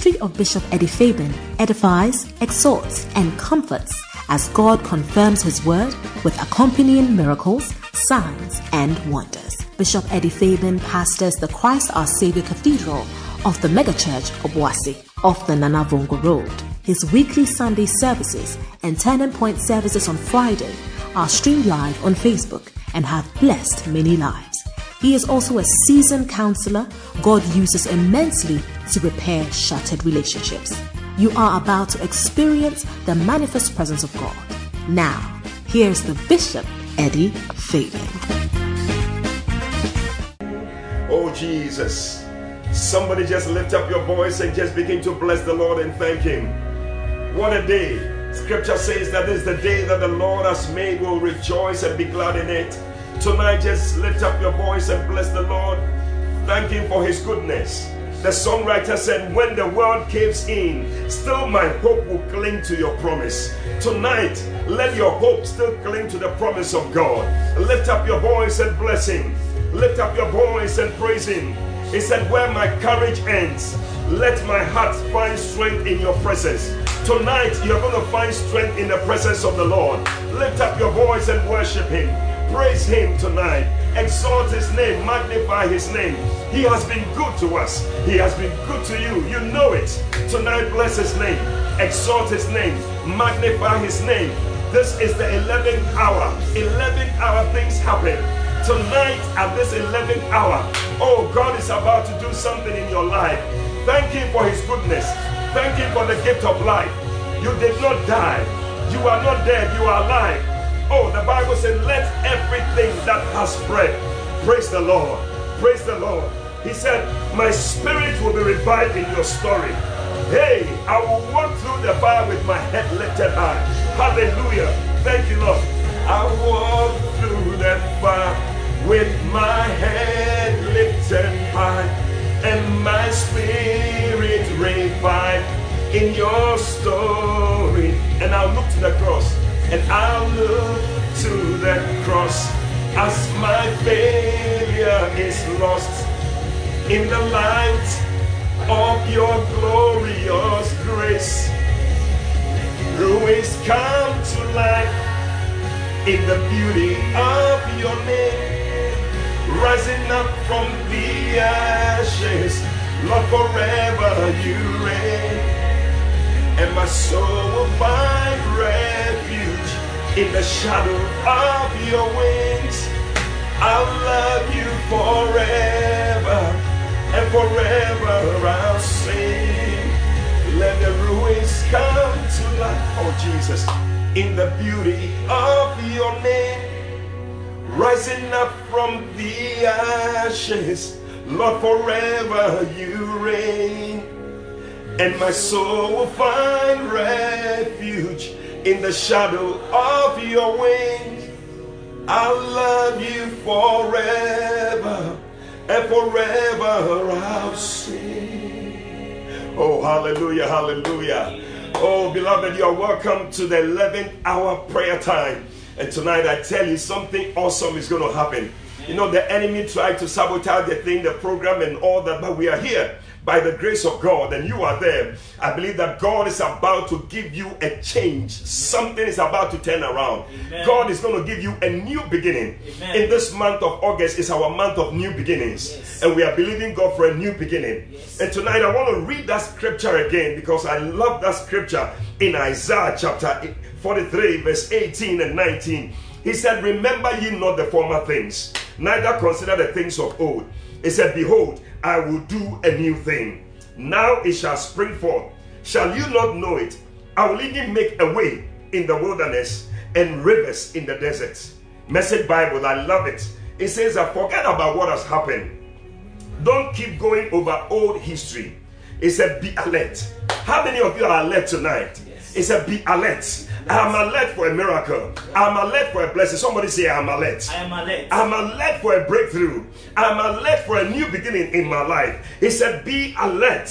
ministry of Bishop Eddie Fabian edifies, exhorts, and comforts as God confirms His word with accompanying miracles, signs, and wonders. Bishop Eddie Fabian pastors the Christ Our Savior Cathedral of the megachurch of Wasi off the Nanavongo Road. His weekly Sunday services and Turning Point services on Friday are streamed live on Facebook and have blessed many lives. He is also a seasoned counselor God uses immensely to repair shattered relationships. You are about to experience the manifest presence of God. Now, here's the Bishop, Eddie Fabian. Oh, Jesus. Somebody just lift up your voice and just begin to bless the Lord and thank Him. What a day. Scripture says that is the day that the Lord has made. We'll rejoice and be glad in it. Tonight, just lift up your voice and bless the Lord. Thank Him for His goodness. The songwriter said, When the world caves in, still my hope will cling to your promise. Tonight, let your hope still cling to the promise of God. Lift up your voice and bless Him. Lift up your voice and praise Him. He said, Where my courage ends, let my heart find strength in your presence. Tonight, you're going to find strength in the presence of the Lord. Lift up your voice and worship Him. Praise Him tonight. Exalt His name. Magnify His name. He has been good to us. He has been good to you. You know it. Tonight, bless His name. Exalt His name. Magnify His name. This is the 11th hour. 11th hour things happen. Tonight, at this 11th hour, oh, God is about to do something in your life. Thank Him for His goodness. Thank Him for the gift of life. You did not die. You are not dead. You are alive. Oh, the Bible said, let everything that has breath praise the Lord. Praise the Lord. He said, My spirit will be revived in your story. Hey, I will walk through the fire with my head lifted high. Hallelujah. Thank you, Lord. I walk through the fire with my head lifted high and my spirit revived in your story. And I'll look to the cross and I'll look to the cross as my failure is lost in the light of your glorious grace. Ruins come to life in the beauty of your name, rising up from the ashes. Lord, forever you reign, and my soul will find refuge in the shadow of your wings. I'll love you forever, and forever I'll sing. Let the ruins come to life, oh Jesus, in the beauty of your name, rising up from the ashes. Lord, forever you reign and my soul will find refuge in the shadow of your wings. I'll love you forever, and forever I'll sing. Oh, hallelujah, hallelujah. Oh, beloved, you're welcome to the 11th hour prayer time. And tonight I tell you something awesome is going to happen. You know, the enemy tried to sabotage the thing, the program, and all that, but we are here by the grace of God, and you are there. I believe that God is about to give you a change. Something is about to turn around. Amen. God is going to give you a new beginning. Amen. In this month of August is our month of new beginnings, Yes. and we are believing God for a new beginning. Yes. And tonight I want to read that scripture again because I love that scripture in Isaiah chapter 43, verse 18 and 19. He said, Remember ye not the former things, neither consider the things of old. He said, Behold, I will do a new thing. Now it shall spring forth. Shall you not know it? I will even make a way in the wilderness and rivers in the deserts. Message Bible, I love it. It says, I forget about what has happened. Don't keep going over old history. It said, be alert. How many of you are alert tonight? Yes. It said, be alert. I'm alert for a miracle. I'm alert for a blessing. Somebody say, I'm alert. I am alert. I'm alert for a breakthrough. I'm alert for a new beginning in my life. He said, Be alert,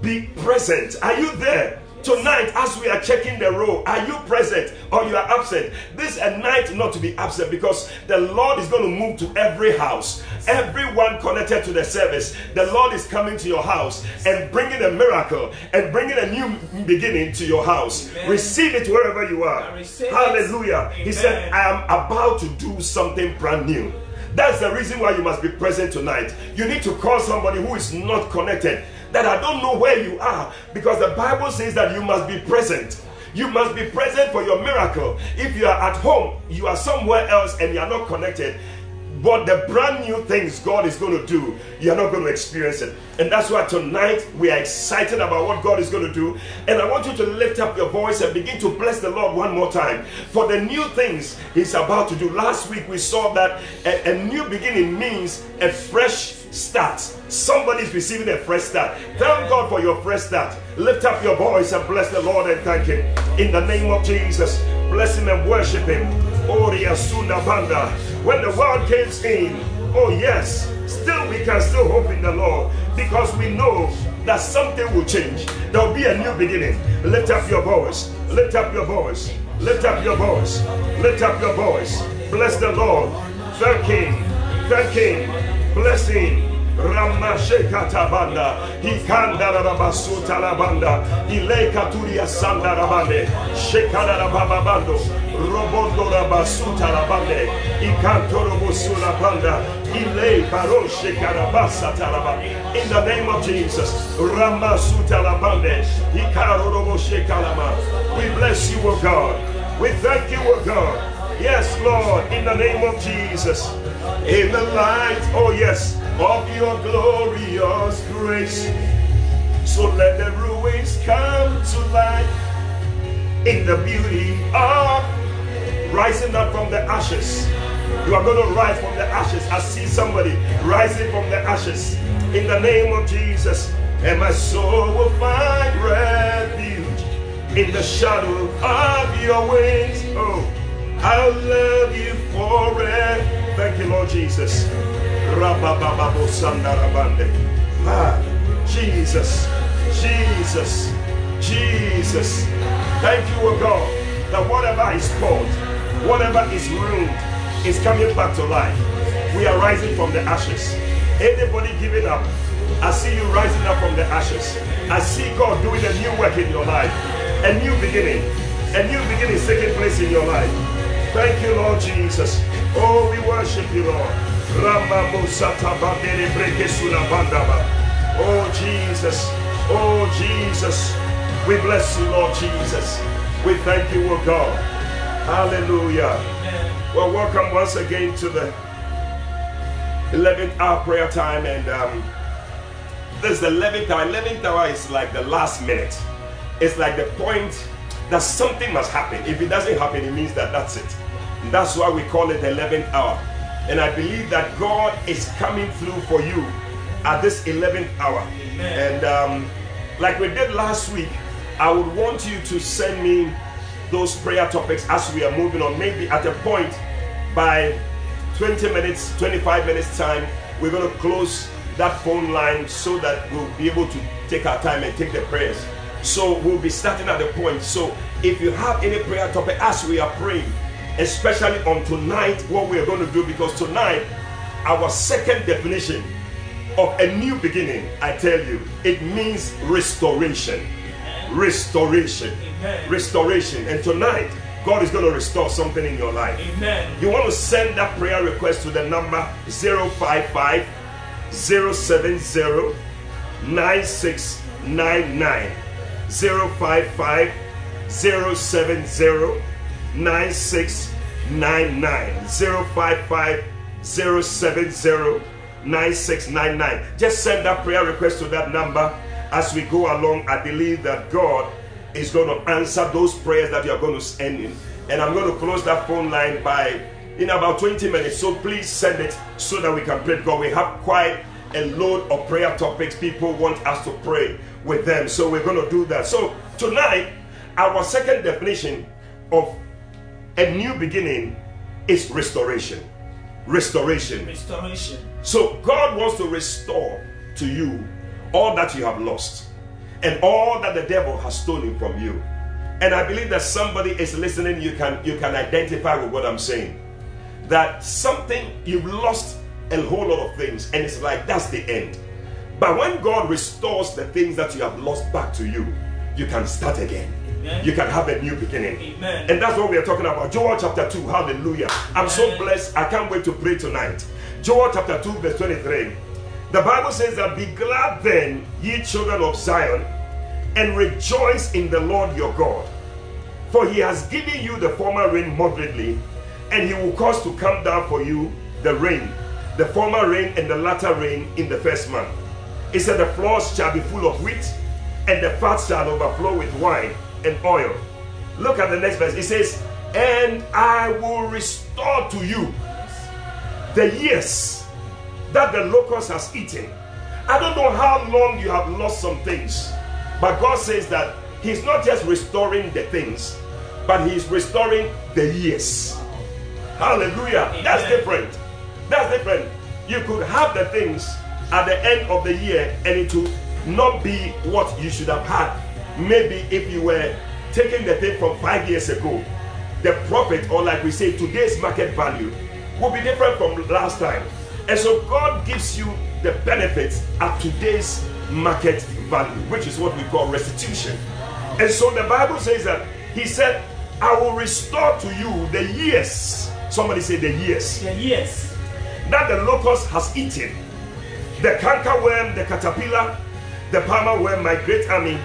be present. Are you there? Tonight, as we are checking the roll, are you present or you are absent? This is a night not to be absent because the Lord is going to move to every house. Everyone connected to the service, the Lord is coming to your house and bringing a miracle and bringing a new beginning to your house. Amen. Receive it wherever you are. Hallelujah. He said, I am about to do something brand new. That's the reason why you must be present tonight. You need to call somebody who is not connected that I don't know where you are because the Bible says that you must be present. You must be present for your miracle. If you are at home, you are somewhere else and you are not connected, but the brand new things God is going to do, you're not going to experience it. And that's why tonight we are excited about what God is going to do. And I want you to lift up your voice and begin to bless the Lord one more time for the new things He's about to do. Last week we saw that a, a new beginning means a fresh start. Somebody's receiving a fresh start. Thank God for your fresh start. Lift up your voice and bless the Lord and thank Him. In the name of Jesus, bless Him and worship Him. When the world caves in, oh yes, still we can still hope in the Lord because we know that something will change. There will be a new beginning. Lift up your voice. Lift up your voice. Lift up your voice. Lift up your voice. Bless the Lord. Thank Him. Thank Him blessing. Ramashekata banda, Hikanda Rabasuta Labanda, Ile Katuria Sanda Rabande, Shekada Rababando, Robondo Rabasuta Labande, Ikanto Robosula Banda, Ile Baroshe Karabasa Talaba. In the name of Jesus, Ramasuta Labande, Hikaro Roboshe Kalama. We bless you, O God. We thank you, O God. Yes, Lord, in the name of Jesus. In the light, oh yes, of your glorious grace. So let the ruins come to life in the beauty of rising up from the ashes. You are going to rise from the ashes. I see somebody rising from the ashes in the name of Jesus. And my soul will find refuge in the shadow of your wings. Oh, I'll love you forever. Thank you, Lord Jesus. Jesus, Jesus, Jesus. Thank you, O God, that whatever is called, whatever is ruined, is coming back to life. We are rising from the ashes. Anybody giving up, I see you rising up from the ashes. I see God doing a new work in your life, a new beginning. A new beginning is taking place in your life. Thank you, Lord Jesus. Oh, we worship you, Lord. Oh, Jesus. Oh, Jesus. We bless you, Lord Jesus. We thank you, oh God. Hallelujah. Well, welcome once again to the 11th hour prayer time. And um, this is the 11th hour. 11th hour is like the last minute. It's like the point that something must happen. If it doesn't happen, it means that that's it. That's why we call it the 11th hour. And I believe that God is coming through for you at this 11th hour. Amen. And um, like we did last week, I would want you to send me those prayer topics as we are moving on. Maybe at a point by 20 minutes, 25 minutes time, we're going to close that phone line so that we'll be able to take our time and take the prayers. So we'll be starting at the point. So if you have any prayer topic as we are praying, especially on tonight, what we are going to do, because tonight, our second definition of a new beginning, I tell you, it means restoration. Restoration. Amen. Restoration. And tonight, God is going to restore something in your life. Amen. You want to send that prayer request to the number 055 070 9699. 055 070 9699 055 070 9699. Just send that prayer request to that number as we go along. I believe that God is going to answer those prayers that you are going to send in. And I'm going to close that phone line by in about 20 minutes. So please send it so that we can pray. God, we have quite a load of prayer topics. People want us to pray with them. So we're going to do that. So tonight, our second definition of a new beginning is restoration. Restoration. Restoration. So God wants to restore to you all that you have lost. and all that the devil has stolen from you. And I believe that somebody is listening, you can you can identify with what I'm saying. That something you've lost a whole lot of things, and it's like that's the end. But when God restores the things that you have lost back to you, you can start again. Amen. You can have a new beginning. Amen. And that's what we are talking about. Joel chapter 2. Hallelujah. I'm so blessed. I can't wait to pray tonight. Joel chapter 2, verse 23. The Bible says that be glad then, ye children of Zion, and rejoice in the Lord your God. For he has given you the former rain moderately, and he will cause to come down for you the rain, the former rain and the latter rain in the first month. It said, The floors shall be full of wheat, and the fat shall overflow with wine and oil. Look at the next verse. It says, And I will restore to you the years that the locust has eaten. I don't know how long you have lost some things, but God says that He's not just restoring the things, but He's restoring the years. Hallelujah. Amen. That's different. That's different. You could have the things at the end of the year and it will not be what you should have had. Maybe if you were taking the thing from five years ago, the profit, or like we say, today's market value, will be different from last time. And so God gives you the benefits at today's market value, which is what we call restitution. And so the Bible says that He said, I will restore to you the years. Somebody say the years. The years. That the locust has eaten. The canker worm, the caterpillar, the palmer worm, my great army.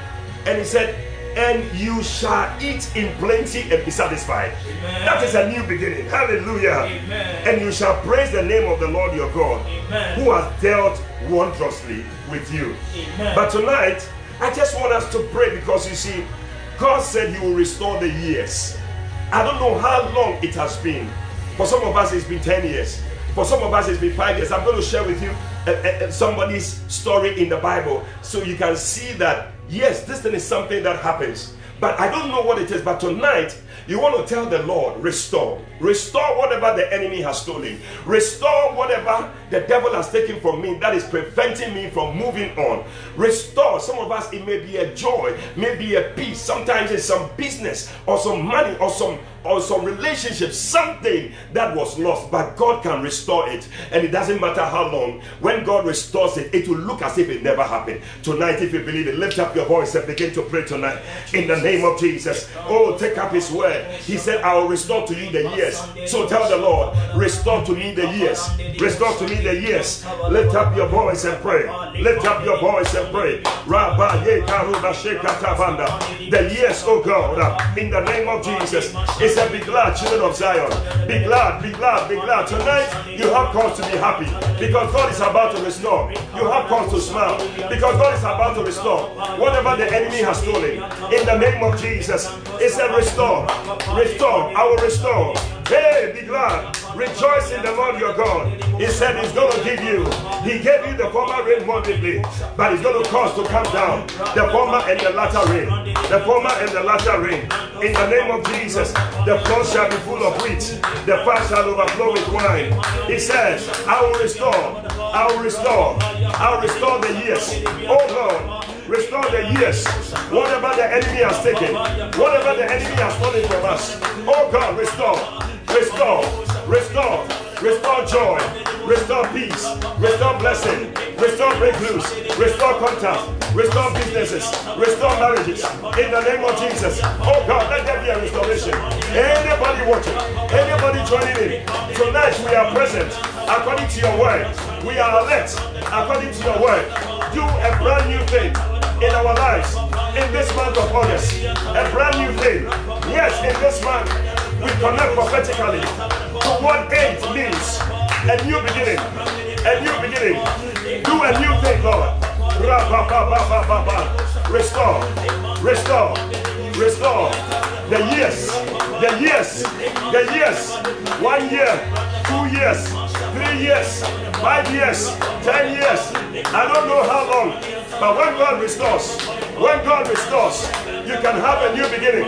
And he said, and you shall eat in plenty and be satisfied. Amen. That is a new beginning. Hallelujah. Amen. And you shall praise the name of the Lord your God, Amen. who has dealt wondrously with you. But tonight, I just want us to pray because you see, God said He will restore the years. I don't know how long it has been. For some of us, it's been 10 years. For some of us, it's been five years. I'm going to share with you uh, uh, somebody's story in the Bible so you can see that Yes, this thing is something that happens. But I don't know what it is. But tonight, you want to tell the Lord, restore. Restore whatever the enemy has stolen. Restore whatever the devil has taken from me that is preventing me from moving on. Restore. Some of us, it may be a joy, maybe a peace. Sometimes it's some business or some money or some or some relationship, something that was lost, but God can restore it. And it doesn't matter how long. When God restores it, it will look as if it never happened. Tonight, if you believe it, lift up your voice and begin to pray tonight in the name of Jesus. Oh, take up His word. He said, I will restore to you the years. So tell the Lord, restore to me the years. Restore to me the years. Lift up your voice and pray. Lift up your voice and pray. The years, oh God, in the name of Jesus. He said, Be glad, children of Zion. Be glad, be glad, be glad. Tonight, you have cause to be happy because God is about to restore. You have cause to smile because God is about to restore whatever the enemy has stolen. In the name of Jesus, He said, Restore, restore, I will restore. Hey, be glad. Rejoice in the Lord your God. He said He's going to give you. He gave you the former rain moderately, but He's going to cause to come down the former and the latter rain. The former and the latter rain. In the name of Jesus, the floor shall be full of wheat. The fat shall overflow with wine. He says, I will restore. I will restore. I will restore the years. Oh Lord, restore the years. Whatever the enemy has taken, whatever the enemy has stolen from us. Oh God, restore restore, restore, restore joy, restore peace, restore blessing, restore breakthroughs, restore contact, restore businesses, restore marriages. In the name of Jesus. Oh God, let there be a restoration. Anybody watching, anybody joining in, tonight we are present according to your word. We are alert according to your word. Do a brand new thing in our lives in this month of August. A brand new thing. Yes, in this month we connect prophetically to what age means. A new beginning. A new beginning. Do a new thing, Lord. Restore. Restore. Restore. The years. The years. The years. One year. Two years. Three years. Five years. Ten years. I don't know how long. But when God restores, when God restores, you can have a new beginning.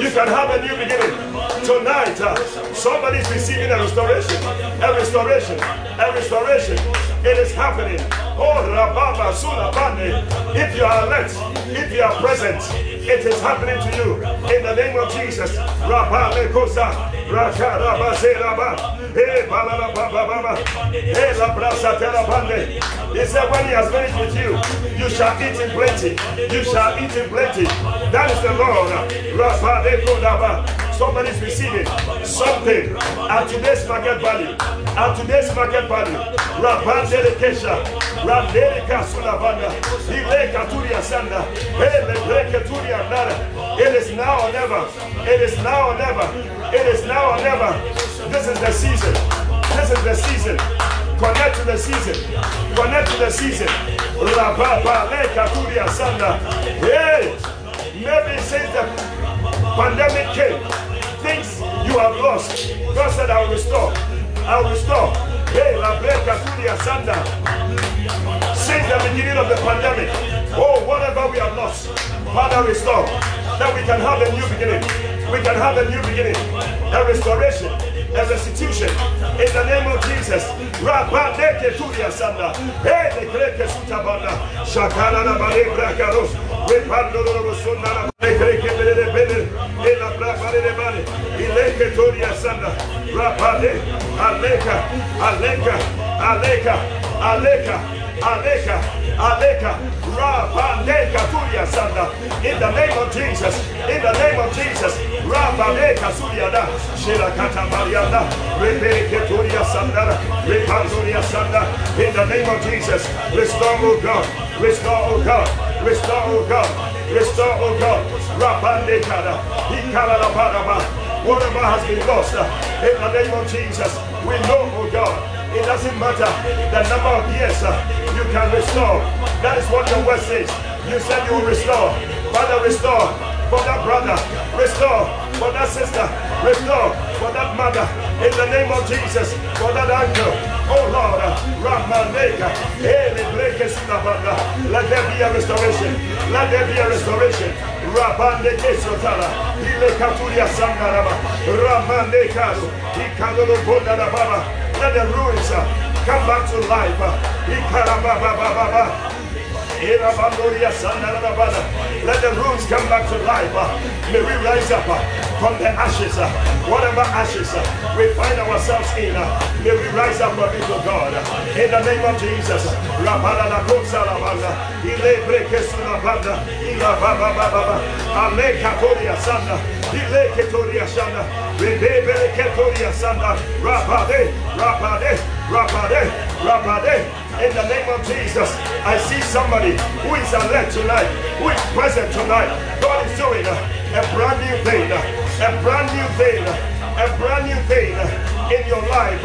You can have a new beginning. Tonight, uh, somebody's receiving a restoration. A restoration. A restoration. It is happening. Oh, Rababa Sulabane. If you are alert, if you are present, it is happening to you. In the name of Jesus. Rabale Kosa. Rakaraba Zeraba. Hey, Balala Baba Baba. Hey, La Brasa Terabande. He said, when he has finished with you, you shall eat in plenty. You shall eat in plenty. That is the Lord. Rabale Kodaba. Somebody's receiving something at today's market value. At today's market value. Rabande Kesha. Randere Kasulabanda. Ile Katuria Sanda. It is now or never. It is now or never. It is now or never. This is the season. This is the season. Connect to the season. Connect to the season. Hey! Maybe since the pandemic came, things you have lost. God said, I will restore. I will restore. Hey. Since the beginning of the pandemic, oh, whatever we have lost, Father, restore. That we can have a new beginning. We can have a new beginning. A restoration. A restitution. In the name of Jesus. Aleka. Aleka. Aleka. Aleka. Aleka. Rabadeka Tudia Sanda. In the name of Jesus. In the name of Jesus. Rabadeka Suriada. Shela Kata Mariana. Rebeke Tudia Sanda. Repanduria Sanda. In the name of Jesus. Restore, O God. Restore, O God. Restore, O God. Restore, O God. Rabandekada. Ikarabadaba. Whatever has been lost. Uh, in the name of Jesus. We know, O God. It doesn't matter the number of years uh, you can restore. That is what your word says. You said you will restore. Father, restore that brother. Restore for that sister. Restore for that mother. In the name of Jesus. For that uncle. Oh Lord. Ramaneka. Let there be a restoration. Let there be a restoration. Rabande Kesotala. Ile Katuria Sangaraba. Ramande Karu. Ikadolo Bondara Baba. Let the ruins uh, come back to life. Let the ruins come back to life. May we rise up from the ashes. Whatever ashes we find ourselves in, may we rise up for to God. In the name of Jesus. Rabade. Rabade. Rabade. Rabade. In the name of Jesus, I see somebody who is alert tonight, who is present tonight. God is doing a, brand new thing, a brand new thing, a brand new thing in your life.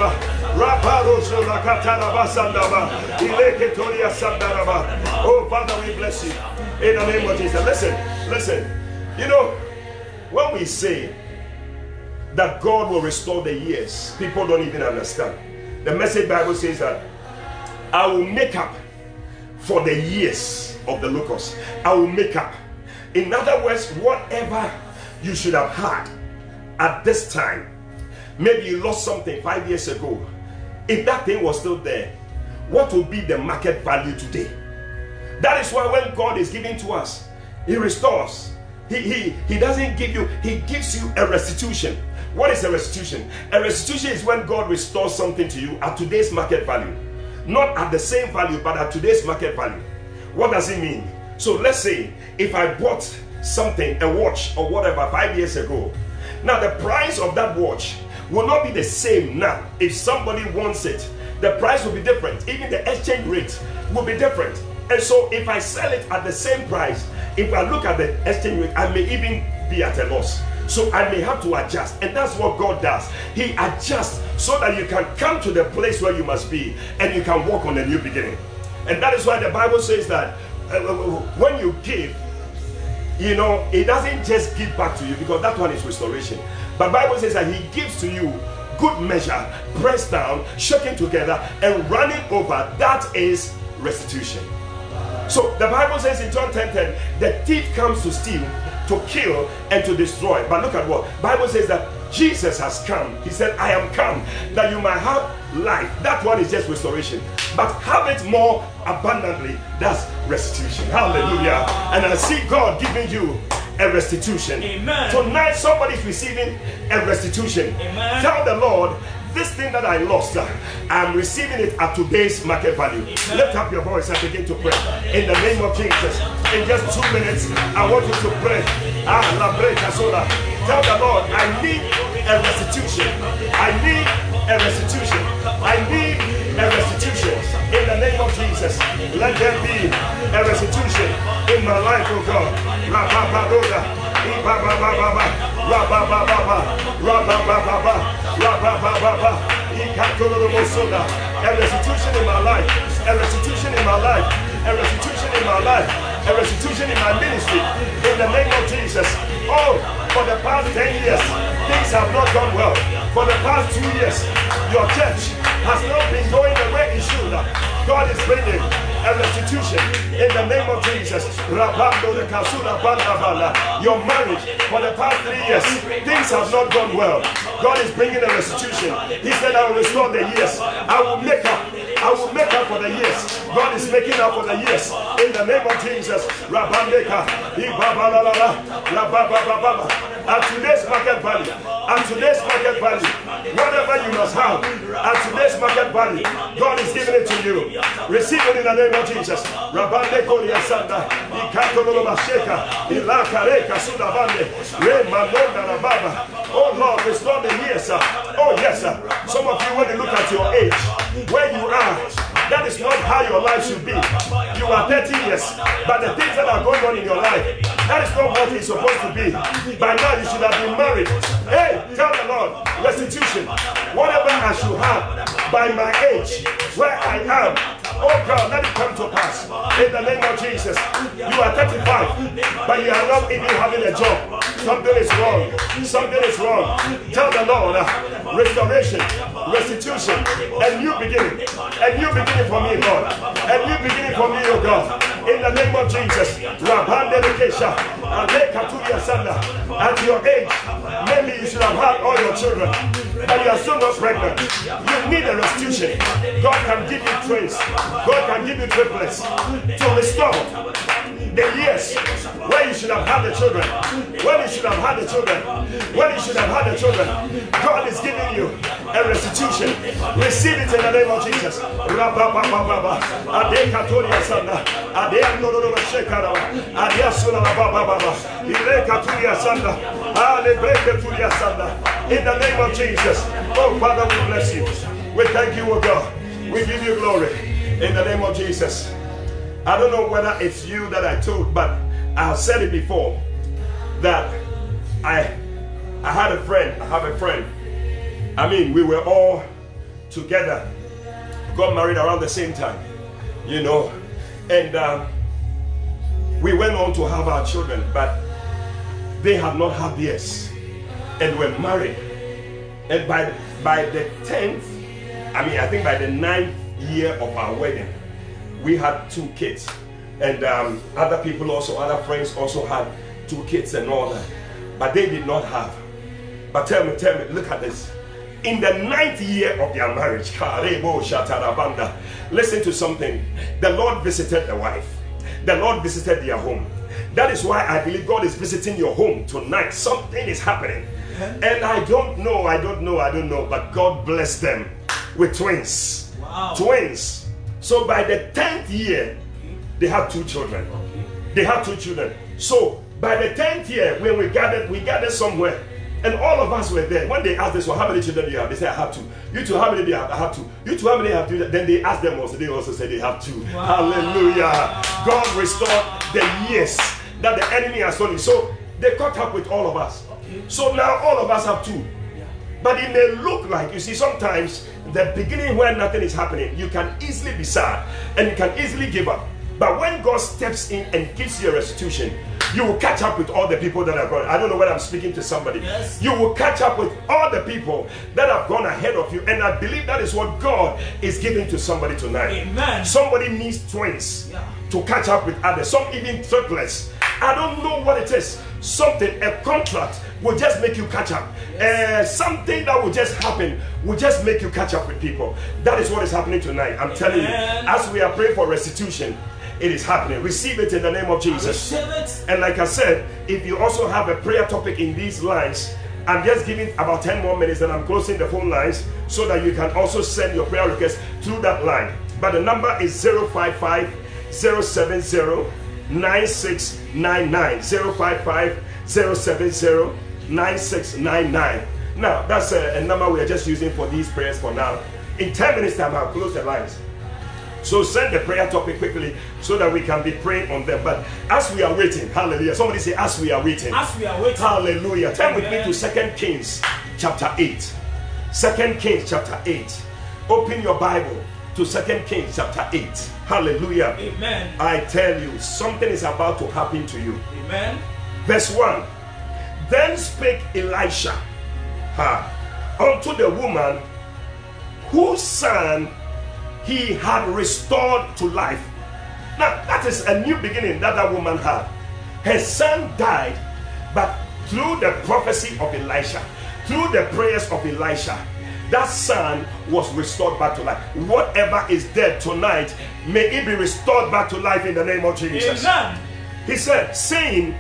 Oh, Father, we bless you in the name of Jesus. Listen, listen. You know, when we say that God will restore the years, people don't even understand. The message Bible says that I will make up for the years of the locust. I will make up. In other words, whatever you should have had at this time, maybe you lost something five years ago. If that thing was still there, what will be the market value today? That is why when God is giving to us, He restores. He, he, he doesn't give you, He gives you a restitution. What is a restitution? A restitution is when God restores something to you at today's market value not at the same value, but at today's market value. What does it mean? So let's say if I bought something, a watch or whatever, five years ago, now the price of that watch will not be the same now. If somebody wants it, the price will be different. Even the exchange rate will be different. And so if I sell it at the same price, if I look at the exchange rate, I may even be at a loss. So I may have to adjust. And that's what God does. He adjusts so that you can come to the place where you must be and you can walk on a new beginning. And that is why the Bible says that uh, uh, uh, when you give, you know, it doesn't just give back to you because that one is restoration. But Bible says that he gives to you good measure, pressed down, shaken together, and running over. That is restitution. So the Bible says in John 10 10, the thief comes to steal, to kill and to destroy. But look at what Bible says that Jesus has come. He said, I am come that you might have life. That one is just restoration. but have it more abundantly. That's restitution. Hallelujah. Ah. And I see God giving you a restitution. Amen. Tonight, somebody's receiving a restitution. Amen. Tell the Lord, this thing that I lost, I'm receiving it at today's market value. Lift up your voice and begin to pray. In the name of Jesus. In just two minutes, I want you to pray. Ah, la sola. Tell the Lord, I need a restitution. I need a restitution. I need a restitution. In the name of Jesus, let there be a restitution in my life, oh God. Ra-ba-ba-do-da. A restitution in my life. A restitution in my life. A restitution in my life. A restitution in my ministry. In the name of Jesus. Oh, for the past 10 years, things have not gone well. For the past two years, your church has not been going the way it should. God is bringing a restitution in the name of Jesus. Your marriage for the past three years, things have not gone well. God is bringing a restitution. He said, I will restore the years. I will make up. I will make up for the years. God is making up for the years. In the name of Jesus. At today's market value. At today's market value. Whatever you must have. At today's market value. God is giving it to you. Receive it in the name of Jesus. Rabande Kolia Sanda. Ikatolo Basheka. Ilakareka Sudabande. Re Manonda Rababa. Oh Lord, restore the years. sir. Oh yes, sir. Some of you, when you look at your age, where you are, that is not how your life should be. You are 30 years, but the things that are going on in your life, that is not what it's supposed to be. By now, you should have been married. Hey, tell the Lord, restitution. Whatever I should have by my age, where I am, oh God, let it come to pass. In the name of Jesus. You are 35, but you are not even having a job. Something is wrong. Something is wrong. Tell the Lord, uh, restoration, restitution, a new beginning, a new beginning for me, Lord, a new beginning for me, oh God. In the name of Jesus. At your age, maybe you should have had all your children, but you are still not pregnant. You need a restitution. God can give you twins. God can give you triplets to restore the years where you should have had the children, when you should have had the children, when you should have had the children. God is giving you a restitution. Receive it in the name of Jesus. In the name of Jesus. Oh Father, we bless you. We thank you, oh God. We give you glory. In the name of Jesus. I don't know whether it's you that I told, but I've said it before that I I had a friend, I have a friend. I mean, we were all together, got married around the same time, you know, and um, we went on to have our children, but they have not had theirs, and were married. And by by the tenth, I mean, I think by the ninth year of our wedding, we had two kids. And um, other people also other friends also had two kids and all that. But they did not have. But tell me tell me look at this. In the ninth year of their marriage Karebo Shatarabanda, listen to something. The lord visited the wife. The lord visited their home. That is why i believe god is visiting your home tonight. Something is happening. And i don't know i don't know i don't know but god bless them with twins. Wow. twins so by the 10th year, they had two children. They had two children. So by the 10th year, when we gathered, we gathered somewhere. And all of us were there. When they asked us, well, how many children do you have? They said, I have two. You two, how many do you have? I have two. You two, how many have two? Then they asked them also. They also said they have two. Hallelujah. God restored the years that the enemy has stolen. So they caught up with all of us. So now all of us have two. But it may look like, you see, sometimes the beginning where nothing is happening, you can easily be sad and you can easily give up. But when God steps in and gives you a restitution, you will catch up with all the people that have gone. I don't know whether I'm speaking to somebody. Yes. You will catch up with all the people that have gone ahead of you. And I believe that is what God is giving to somebody tonight. Amen. Somebody needs twins Yeah. to catch up with others, some even triplets. I don't know what it is. Something, a contract will just make you catch up. Uh, something that will just happen will just make you catch up with people. That is what is happening tonight. I'm telling you. As we are praying for restitution, it is happening. Receive it in the name of Jesus. And like I said, if you also have a prayer topic in these lines, I'm just giving about 10 more minutes and I'm closing the phone lines so that you can also send your prayer request through that line. But the number is 055 070 9699. 055 070 9699. Now, that's a, a number we are just using for these prayers for now. In 10 minutes' time, I'll close the lines. So send the prayer topic quickly so that we can be praying on them. But as we are waiting, hallelujah. Somebody say, as we are waiting. As we are waiting. Hallelujah. Turn with me to Second Kings chapter 8. Second Kings chapter 8. Open your Bible to Second Kings chapter 8. Hallelujah. Amen. I tell you, something is about to happen to you. Amen. Verse 1. Then spake Elisha ha, unto the woman whose son he had restored to life. Now, that is a new beginning that that woman had. Her son died, but through the prophecy of Elisha, through the prayers of Elisha, that son was restored back to life. Whatever is dead tonight, may it be restored back to life in the name of Jesus. Amen. He said, saying,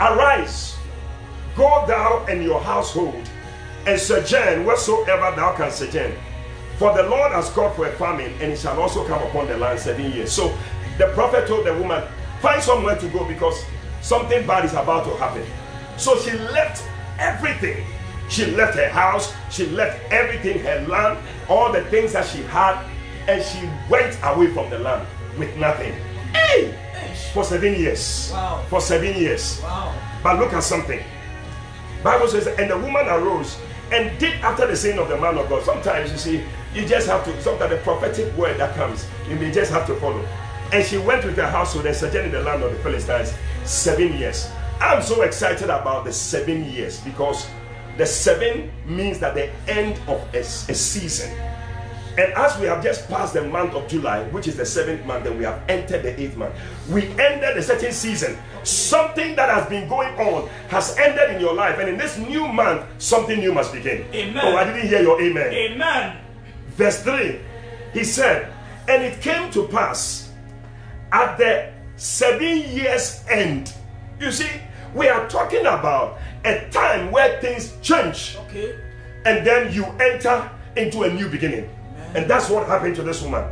Arise, go thou and your household, and sojourn whatsoever thou canst sojourn for the Lord has called for a famine, and it shall also come upon the land seven years. So the prophet told the woman, Find somewhere to go because something bad is about to happen. So she left everything. She left her house, she left everything, her land, all the things that she had, and she went away from the land with nothing. Hey! For seven years. Wow. For seven years. Wow. But look at something. Bible says, and the woman arose and did after the saying of the man of God. Sometimes you see, you just have to, sometimes the prophetic word that comes, you may just have to follow. And she went with her household and sojourned in the land of the Philistines seven years. I'm so excited about the seven years because the seven means that the end of a, a season. And as we have just passed the month of July, which is the seventh month, and we have entered the eighth month, we ended a certain season. Something that has been going on has ended in your life, and in this new month, something new must begin. Amen. Oh, I didn't hear your amen. Amen. Verse 3, he said, And it came to pass at the seven years end. You see, we are talking about a time where things change. Okay. And then you enter into a new beginning. And that's what happened to this woman.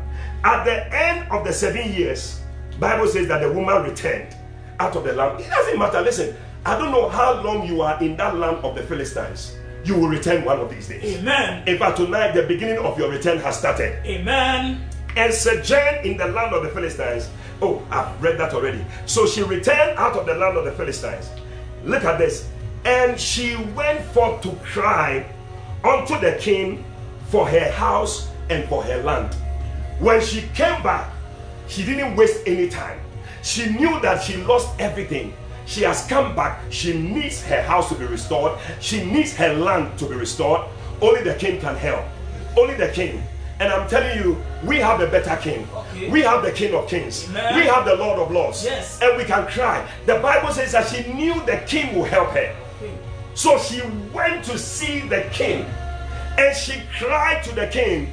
At the end of the seven years, Bible says that the woman returned out of the land. It doesn't matter. Listen, I don't know how long you are in that land of the Philistines. You will return one of these days. Amen. In fact, tonight the beginning of your return has started. Amen. And sojourn in the land of the Philistines. Oh, I've read that already. So she returned out of the land of the Philistines. Look at this. And she went forth to cry unto the king for her house and for her land. When she came back, she didn't waste any time. She knew that she lost everything. She has come back. She needs her house to be restored. She needs her land to be restored. Only the king can help. Only the king. And I'm telling you, we have a better king. Okay. We have the king of kings. Amen. We have the Lord of lords. Yes. And we can cry. The Bible says that she knew the king will help her. So she went to see the king and she cried to the king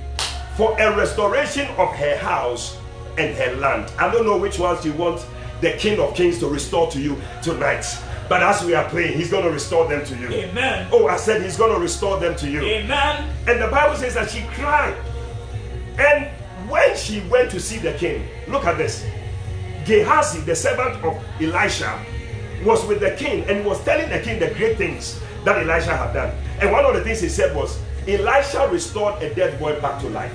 for a restoration of her house and her land. I don't know which ones you want the King of Kings to restore to you tonight. But as we are praying, He's going to restore them to you. Amen. Oh, I said He's going to restore them to you. Amen. And the Bible says that she cried. And when she went to see the king, look at this. Gehazi, the servant of Elisha, was with the king and was telling the king the great things that Elisha had done. And one of the things he said was, Elisha restored a dead boy back to life.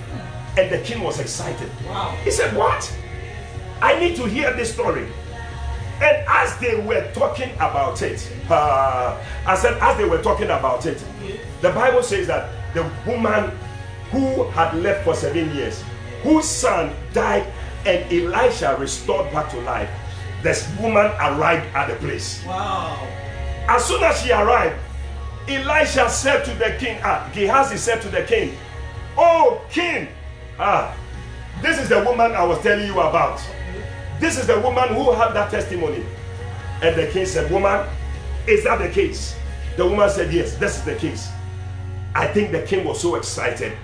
And the king was excited. Wow. He said, What? I need to hear this story. And as they were talking about it, uh, I said, as they were talking about it, the Bible says that the woman who had left for seven years, whose son died, and Elisha restored back to life, this woman arrived at the place. Wow. As soon as she arrived, Elisha said to the king, ah, Gehazi said to the king, Oh, king, ah, this is the woman I was telling you about. This is the woman who had that testimony. And the king said, Woman, is that the case? The woman said, Yes, this is the case. I think the king was so excited.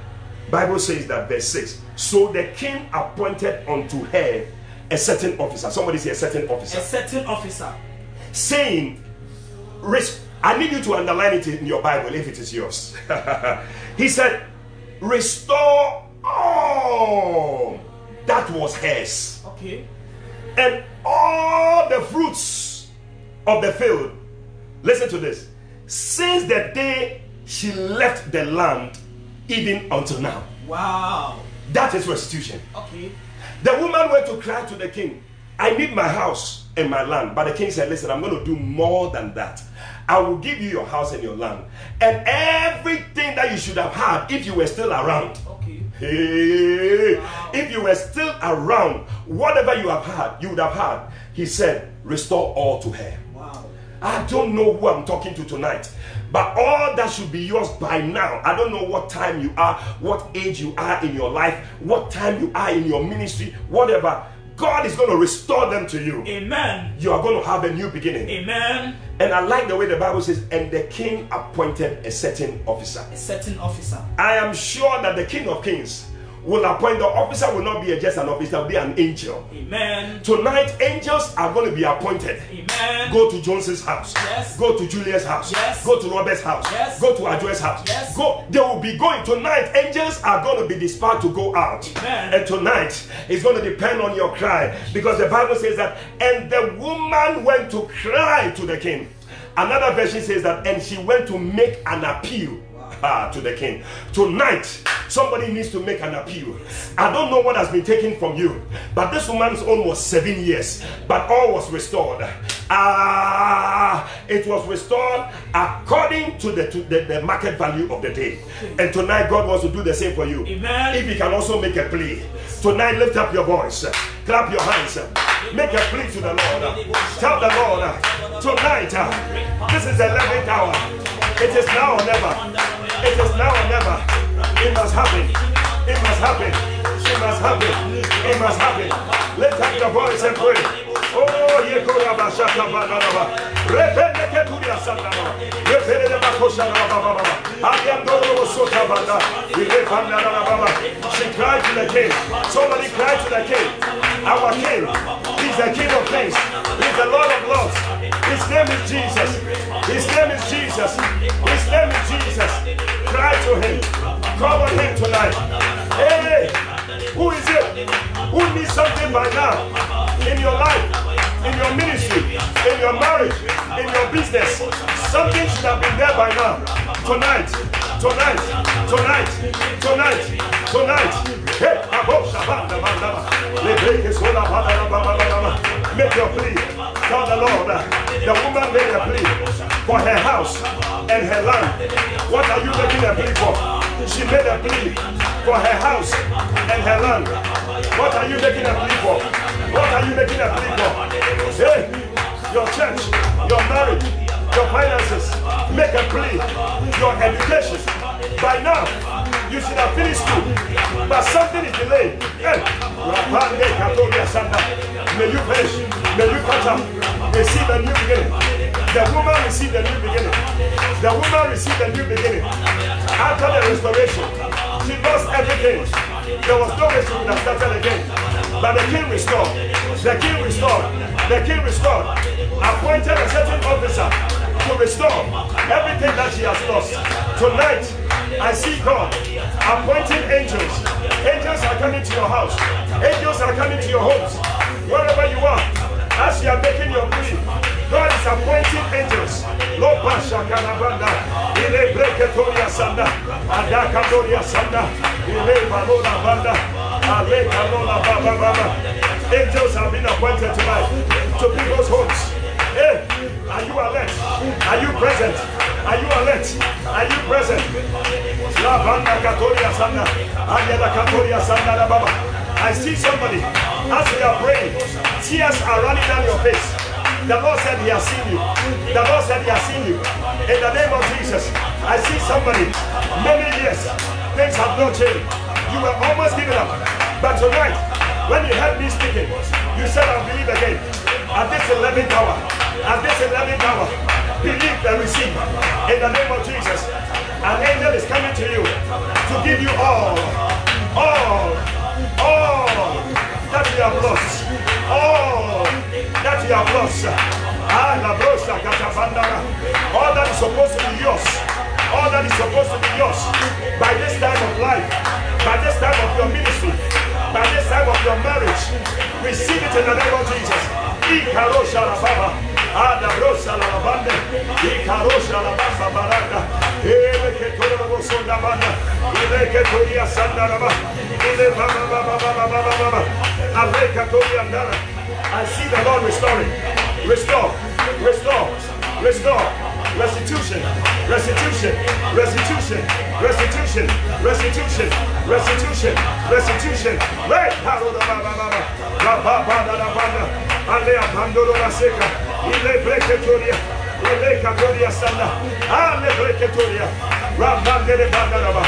Bible says that verse 6. So the king appointed unto her a certain officer. Somebody say a certain officer. A certain officer. Saying, I need you to underline it in your Bible if it is yours. he said, Restore all that was hers. Okay. And all the fruits of the field. Listen to this. Since the day she left the land, even until now. Wow. That is restitution. Okay. The woman went to cry to the king, I need my house and my land. But the king said, Listen, I'm going to do more than that. I will give you your house and your land. And everything that you should have had if you were still around. Okay. Hey, if you were still around, whatever you have had, you would have had. He said, Restore all to her. Wow. I don't know who I'm talking to tonight. But all that should be yours by now. I don't know what time you are, what age you are in your life, what time you are in your ministry, whatever. God is going to restore them to you. Amen. You are going to have a new beginning. Amen. And I like the way the Bible says, and the king appointed a certain officer. A certain officer. I am sure that the King of Kings will appoint the officer will not be a, just an officer, will be an angel. Amen. Tonight, angels are going to be appointed. Amen. Go to Jones's house. Yes. Go to Julia's house. Yes. Go to Robert's house. Yes. Go to Adjo's house. Yes. Go. They will be going tonight. Angels are going to be dispatched to go out. Amen. And tonight it's going to depend on your cry because the Bible says that, and the woman went to cry to the king. Another version says that, and she went to make an appeal ah, to the king. Tonight, somebody needs to make an appeal. I don't know what has been taken from you, but this woman's own was seven years, but all was restored. Ah, it was restored according to the, to the, the market value of the day. And tonight, God wants to do the same for you. Amen. If He can also make a plea, tonight, lift up your voice, clap your hands, make a plea to the Lord. Tell the Lord, tonight, this is the 11th hour. It is now or never. It is now or never. It must happen. It must happen. It must happen. It must happen. Lift up your voice and pray. She cried to the king. Somebody cried to the king. Our king. He's the king of kings. He's the Lord of lords. His name is Jesus. His name is Jesus. His name is Jesus. Cry to him. Call on him tonight. Hey, who is it? Who needs something by now in your life, in your ministry, in your marriage, in your business? Something should have been there by now. Tonight, tonight, tonight, tonight, tonight. Hey. Make your plea. Tell the Lord, uh, the woman made a plea for her house and her land. What are you making a plea for? She made a plea for her house and her land. What are you making a plea for? What are you making a plea for? Hey, your church, your marriage, your finances. Make a plea. Your education. By now, you should have finished school, but something is delayed. Hey. May you finish. May you catch up. Receive a new beginning. The woman received a new beginning. The woman received a new beginning. After the restoration, she lost everything. There was no way she would have started again. But the king restored. The king restored. The king restored. Appointed a certain officer to restore everything that she has lost. Tonight, I see God appointing angels. Angels are coming to your house. Angels are coming to your homes. Wherever you are, as you are making your plea, God is appointing angels. Lopasha Kanabanda, Ile Breketoria Sanda, Adaka Doria Sanda, Ile Balona Banda, Ale Kalona Baba Baba. Angels have been appointed tonight to people's homes. Hey, are you alert? Are you present? Are you alert? Are you present? La Banda Katoria Katoria Baba. I see somebody as we are praying, tears are running down your face. The Lord said He has seen you. The Lord said He has seen you. In the name of Jesus, I see somebody. Many years, things have not changed. You were almost giving up. But tonight, when you heard me speaking, you said, I believe again. At this 11th hour, At this 11th hour, believe and receive. In the name of Jesus, an angel is coming to you to give you all, all, all that you have lost. All that you have lost. Ah. All that is supposed to be yours. All that is supposed to be yours by this time of life, by this time of your ministry, by this time of your marriage. Receive it in the name of Jesus. Ikarosha la baba. Brosa la bande. Ikarosha la baba baraka. Ele que todo lo sonda banda. La ba. Ele baba baba baba baba baba. Ale que toria andara. I see the Lord restoring. Restore. Restore. Restore. Restitution. Restitution. Restitution. Restitution. Restitution. Restitution. Restitution. Right. Paroda baba baba. Baba da da banda. Ale abandoro la seca. Ile breketoria. Ile katoria sanda. Ale breketoria. Rabande de banda da ba.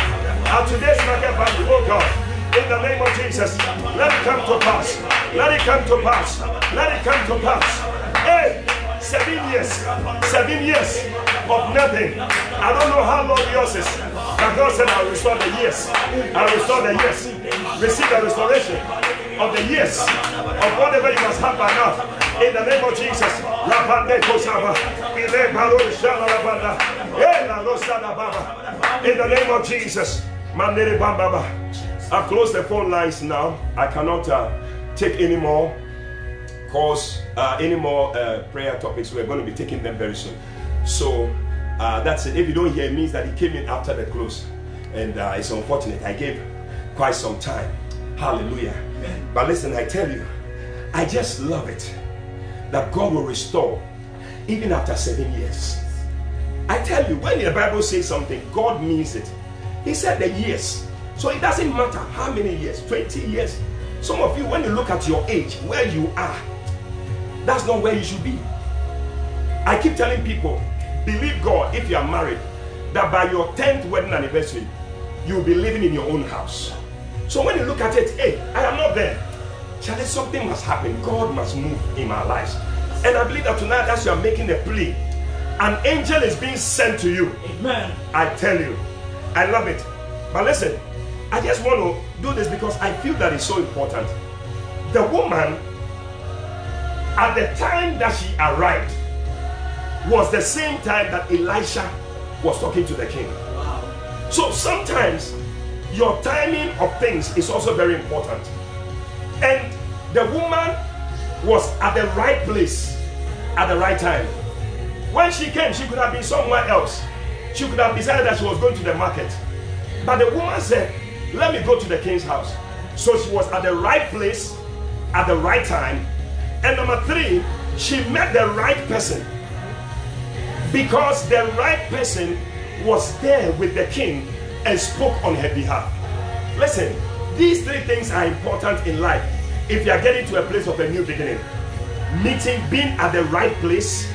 And today's market value, oh God. In the name of Jesus, let it come to pass. Let it come to pass. Let it come to pass. Hey, seven years, seven years of nothing. I don't know how long yours is, but God said, I'll restore the years. I'll restore the years. Receive the restoration of the years of whatever you must have by now. In the name of Jesus. In the name of Jesus. I've closed the phone lines now. I cannot uh, take any more calls, uh, any more uh, prayer topics. We're going to be taking them very soon. So uh, that's it. If you don't hear, it means that he came in after the close. And uh, it's unfortunate. I gave quite some time. Hallelujah. But listen, I tell you, I just love it that God will restore even after seven years. I tell you, when the Bible says something, God means it. He said the years. So it doesn't matter how many years 20 years. Some of you, when you look at your age, where you are, that's not where you should be. I keep telling people, believe God if you are married, that by your 10th wedding anniversary, you'll be living in your own house. So when you look at it, hey, I am not there. Charlie, something must happen. God must move in my lives. And I believe that tonight, as you are making a plea, an angel is being sent to you. Amen. I tell you, I love it. But listen, I just want to do this because I feel that it's so important. The woman, at the time that she arrived, was the same time that Elisha was talking to the king. So sometimes your timing of things is also very important. And the woman was at the right place at the right time. When she came, she could have been somewhere else. She could have decided that she was going to the market. But the woman said, Let me go to the king's house. So she was at the right place at the right time. And number three, she met the right person because the right person was there with the king and spoke on her behalf. Listen, these three things are important in life if you are getting to a place of a new beginning. Meeting, being at the right place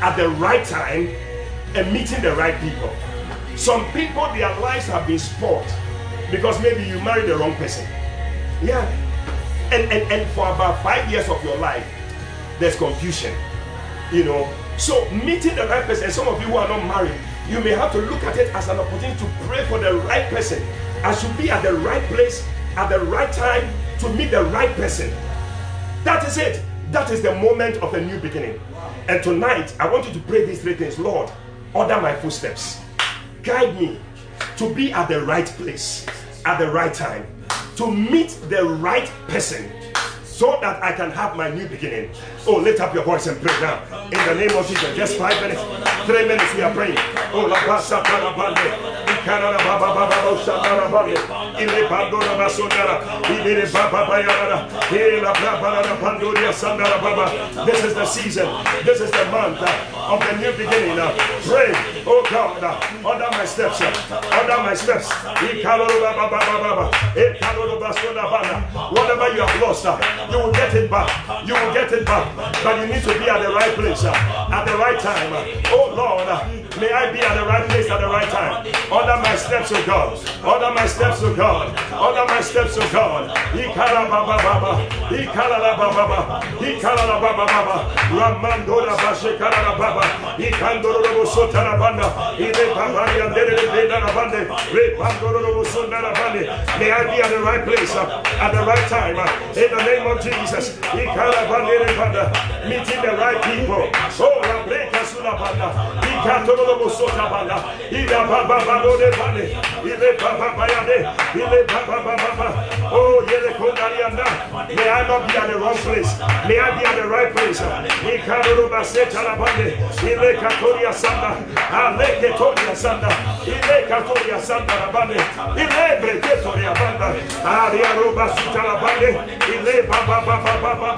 at the right time, and meeting the right people. Some people, their lives have been spoiled because maybe you married the wrong person. Yeah. And, and, and for about five years of your life, there's confusion. You know. So meeting the right person, some of you who are not married, you may have to look at it as an opportunity to pray for the right person. I should be at the right place at the right time to meet the right person. That is it. That is the moment of a new beginning. And tonight, I want you to pray these three things Lord, order my footsteps, guide me to be at the right place at the right time, to meet the right person. So that I can have my new beginning. Oh, lift up your voice and pray now. In the name of Jesus. Just five minutes, three minutes, we are praying. Oh, la This is the season. This is the month of the new beginning. Pray, oh God, order my steps. Order my steps. Whatever you have lost, you will get it back. You will get it back. But you need to be at the right place, at the right time. Oh Lord, May I be at the right place at the right time. Order my steps, O God. Order my steps, O God. Order my steps, O God. Ikala baba baba. Ikala la baba baba. Ikala la baba baba. Ramando la bashe baba. Ikandoro lo sota la banda. Ile baba ya ndere le benda la bande. Re pandoro lo sota la bande. May I be at the right place uh, at the right time. uh, In the name of Jesus. Ikala bande le. Meeting the right people. Oh, la breka sula banda. Lo sota banda. Ila baba baba le. Ile baba baya. Ile baba baba. Oh, yele kondarianda. May I not be at the wrong place. May I be at the right place. Ikandoro baseta la bande. Ile katoria sanda. Ale ketoria sanda. Ile katoria sanda la bande. Ile breketoria banda. Aria roba suta la bande. Ile baba baba baba.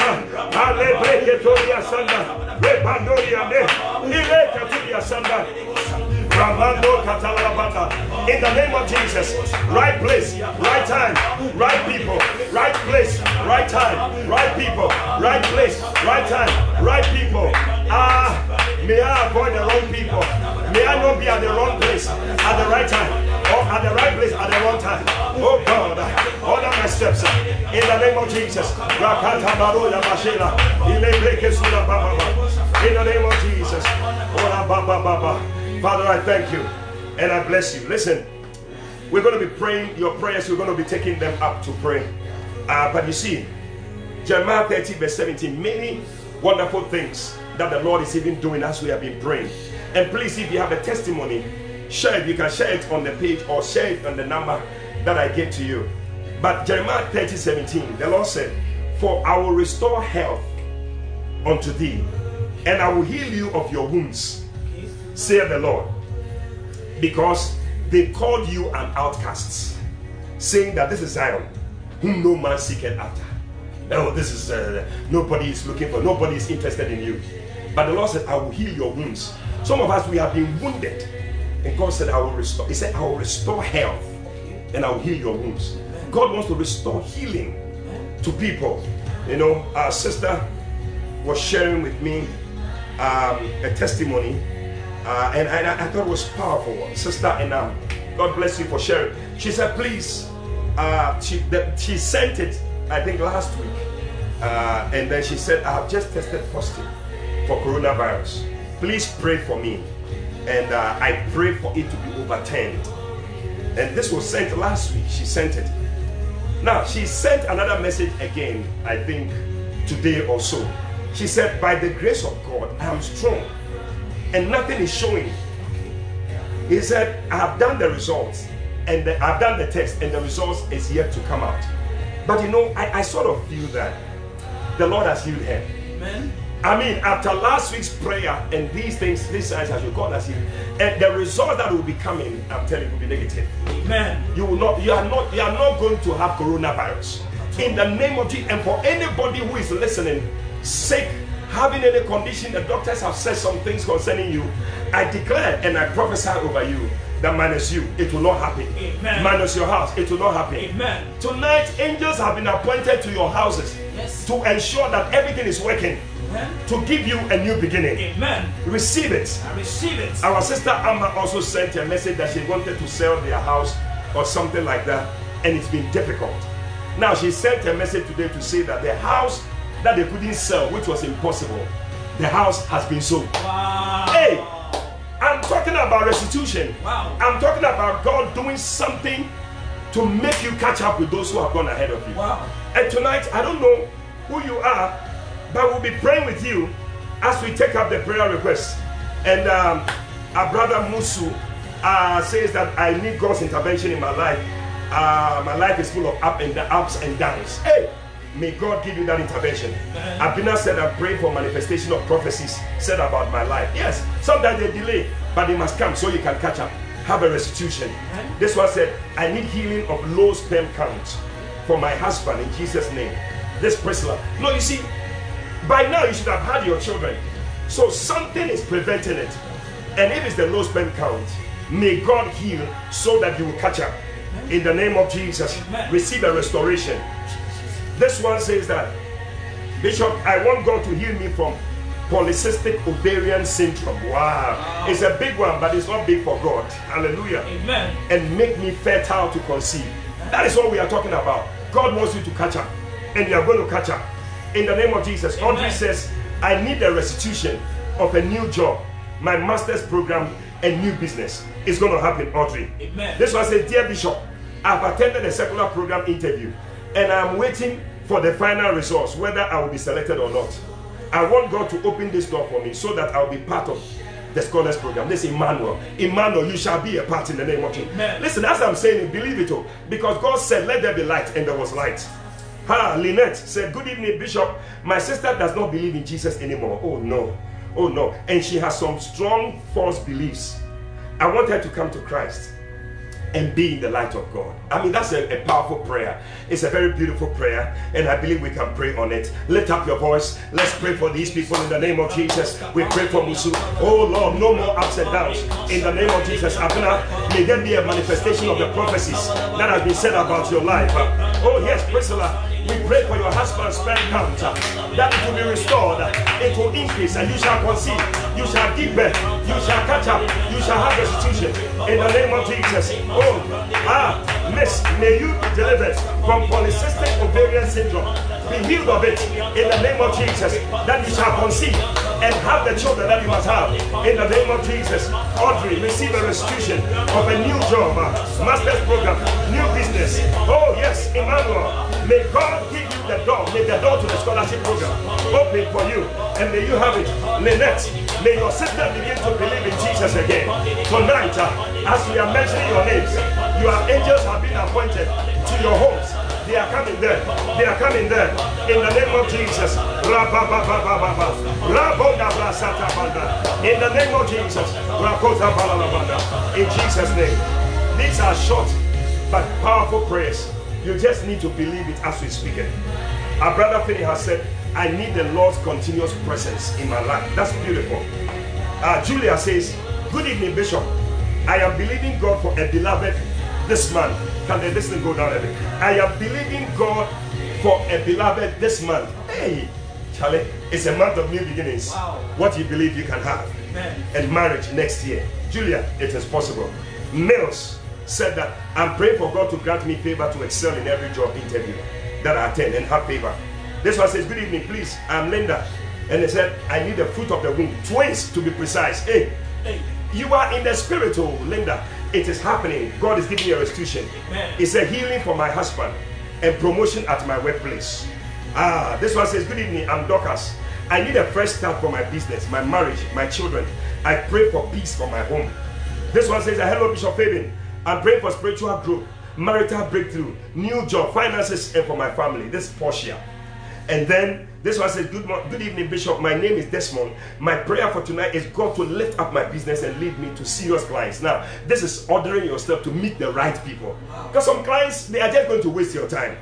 Ale breketoria sanda. Rebandoria ne. Ile katoria. In the name of Jesus, right place, right time, right people, right place, right time, right people, right place, right time, right people. Ah, may I avoid the wrong people. May I not be at the wrong place at the right time or at the right place at the wrong time. Oh God, order my steps in the name of Jesus. In the name of Jesus. Father, I thank you and I bless you. Listen, we're going to be praying your prayers, we're going to be taking them up to pray. Uh, but you see, Jeremiah 30, verse 17, many wonderful things that the Lord is even doing as we have been praying. And please, if you have a testimony, share it. You can share it on the page or share it on the number that I gave to you. But Jeremiah 30, 17, the Lord said, For I will restore health unto thee, and I will heal you of your wounds saith the Lord, because they called you an outcast, saying that this is Zion, whom no man seeketh after. No, this is uh, nobody is looking for, nobody is interested in you. But the Lord said, I will heal your wounds. Some of us we have been wounded, and God said, I will restore. He said, I will restore health, and I will heal your wounds. God wants to restore healing to people. You know, our sister was sharing with me um, a testimony uh, and, and I, I thought it was powerful. Sister, and God bless you for sharing. She said, please, uh, she, the, she sent it, I think, last week. Uh, and then she said, I have just tested positive for coronavirus. Please pray for me. And uh, I pray for it to be overturned. And this was sent last week. She sent it. Now, she sent another message again, I think, today or so. She said, By the grace of God, I am strong and nothing is showing. He said, I have done the results and the, I've done the test, and the results is yet to come out. But you know, I, I sort of feel that the Lord has healed him. Amen. I mean, after last week's prayer and these things, these signs as you God has healed, and the result that will be coming, I'm telling you, will be negative. Amen. You will not, you are not, you are not going to have coronavirus. In the name of Jesus, and for anybody who is listening, sick, having any condition, the doctors have said some things concerning you. I declare and I prophesy over you that minus you, it will not happen. Amen. Minus your house, it will not happen. Amen. Tonight, angels have been appointed to your houses Yes. to ensure that everything is working, Amen. to give you a new beginning. Amen. Receive it. I receive it. Our sister Amma also sent a message that she wanted to sell their house or something like that, and it's been difficult. Now she sent a message today to say that the house that they couldn't sell, which was impossible, the house has been sold. Wow. Hey, I'm talking about restitution. Wow. I'm talking about God doing something to make you catch up with those who have gone ahead of you. Wow. And tonight, I don't know who you are, but we'll be praying with you as we take up the prayer request. And um, our brother Musu uh, says that I need God's intervention in my life. Uh, my life is full of up and ups and downs. Hey, may God give you that intervention. Abina said, I pray for manifestation of prophecies said about my life. Yes, sometimes they delay, but they must come so you can catch up. Have a restitution. This one said, I need healing of low sperm count for my husband in Jesus' name. This Priscilla. No, you see, by now you should have had your children. So something is preventing it. And if it's the low sperm count, may God heal so that you will catch up. In the name of Jesus, receive a restoration. This one says that, Bishop, I want God to heal me from polycystic ovarian syndrome. Wow. It's a big one, but it's not big for God. Hallelujah. Amen. And make me fertile to conceive. That is what we are talking about. God wants you to catch up, and you are going to catch up. In the name of Jesus. Amen. Audrey says, I need a restitution of a new job, my master's program, and new business. It's going to happen, Audrey. Amen. This one says, Dear Bishop, I've attended a secular program interview, and I'm waiting for the final results, whether I will be selected or not. I want God to open this door for me so that I'll be part of the scholars program. This Emmanuel. Emmanuel, you shall be a part in the name of Jesus. Listen, as I'm saying it, believe it all. Because God said, Let there be light, and there was light. Ha, Lynette said, Good evening, Bishop. My sister does not believe in Jesus anymore. Oh no. Oh no. And she has some strong false beliefs. I want her to come to Christ and be in the light of God. I mean, that's a, a, powerful prayer. It's a very beautiful prayer, and I believe we can pray on it. Lift up your voice. Let's pray for these people in the name of Jesus. We pray for Musu. Oh Lord, no more ups and downs. In the name of Jesus, Abuna, may there be a manifestation of the prophecies that have been said about your life. Oh yes, Priscilla. We pray for your husband's count uh, that it will be restored, it will increase, and you shall conceive, you shall give birth, you shall catch up, you shall have restitution in the name of Jesus. Oh, ah, miss, may you be delivered from polycystic ovarian syndrome. Be healed of it in the name of Jesus. That you shall conceive and have the children that you must have in the name of Jesus. Audrey, receive a restitution of a new job, uh, master's program, new business. Oh, Emmanuel. May God give you the door, may the door to the scholarship program open for you, and may you have it. Lynette, may your sister begin to believe in Jesus again. Tonight, uh, as we are mentioning your names, your angels have been appointed to your homes. They are coming there. They are coming there. In the name of Jesus. In the name of Jesus. In Jesus' name. These are short but powerful prayers. You just need to believe it as we speak it. Our brother Finney has said, I need the Lord's continuous presence in my life. That's beautiful. Uh, Julia says, Good evening, Bishop. I am believing God for a beloved this month. Can the listening go down a bit? I am believing God for a beloved this month. Hey, Charlie, it's a month of new beginnings. Wow. What you believe you can have. Amen. And marriage next year. Julia, it is possible. Mills said that I'm praying for God to grant me favor to excel in every job interview that I attend and have favor. This one says, Good evening, please. I'm Linda. And they said, I need the fruit of the womb. Twins to be precise. Hey, Hey. you are in the spirit, oh Linda. It is happening. God is giving you a restitution. Amen. It's a healing for my husband and promotion at my workplace. Ah, this one says, Good evening, I'm Dorcas. I need a fresh start for my business, my marriage, my children. I pray for peace for my home. This one says, Hello, Bishop Fabian. I'm praying for spiritual growth, marital breakthrough, new job, finances, and for my family. This is Portia. And then this one says, good, mo- good evening, Bishop. My name is Desmond. My prayer for tonight is God to lift up my business and lead me to serious clients. Now, this is ordering yourself to meet the right people. Because some clients, they are just going to waste your time.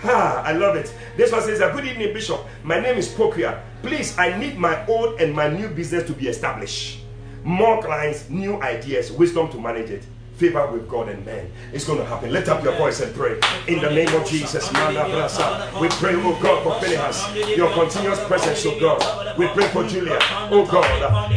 Ha, I love it. This one says, Good evening, Bishop. My name is Pokia. Please, I need my old and my new business to be established. More clients, new ideas, wisdom to manage it. Favor with God and men. It's going to happen. Lift up your voice and pray. In the name of Jesus. We pray, oh God, for Phineas. Your continuous presence, oh God. We pray for Julia. Oh God.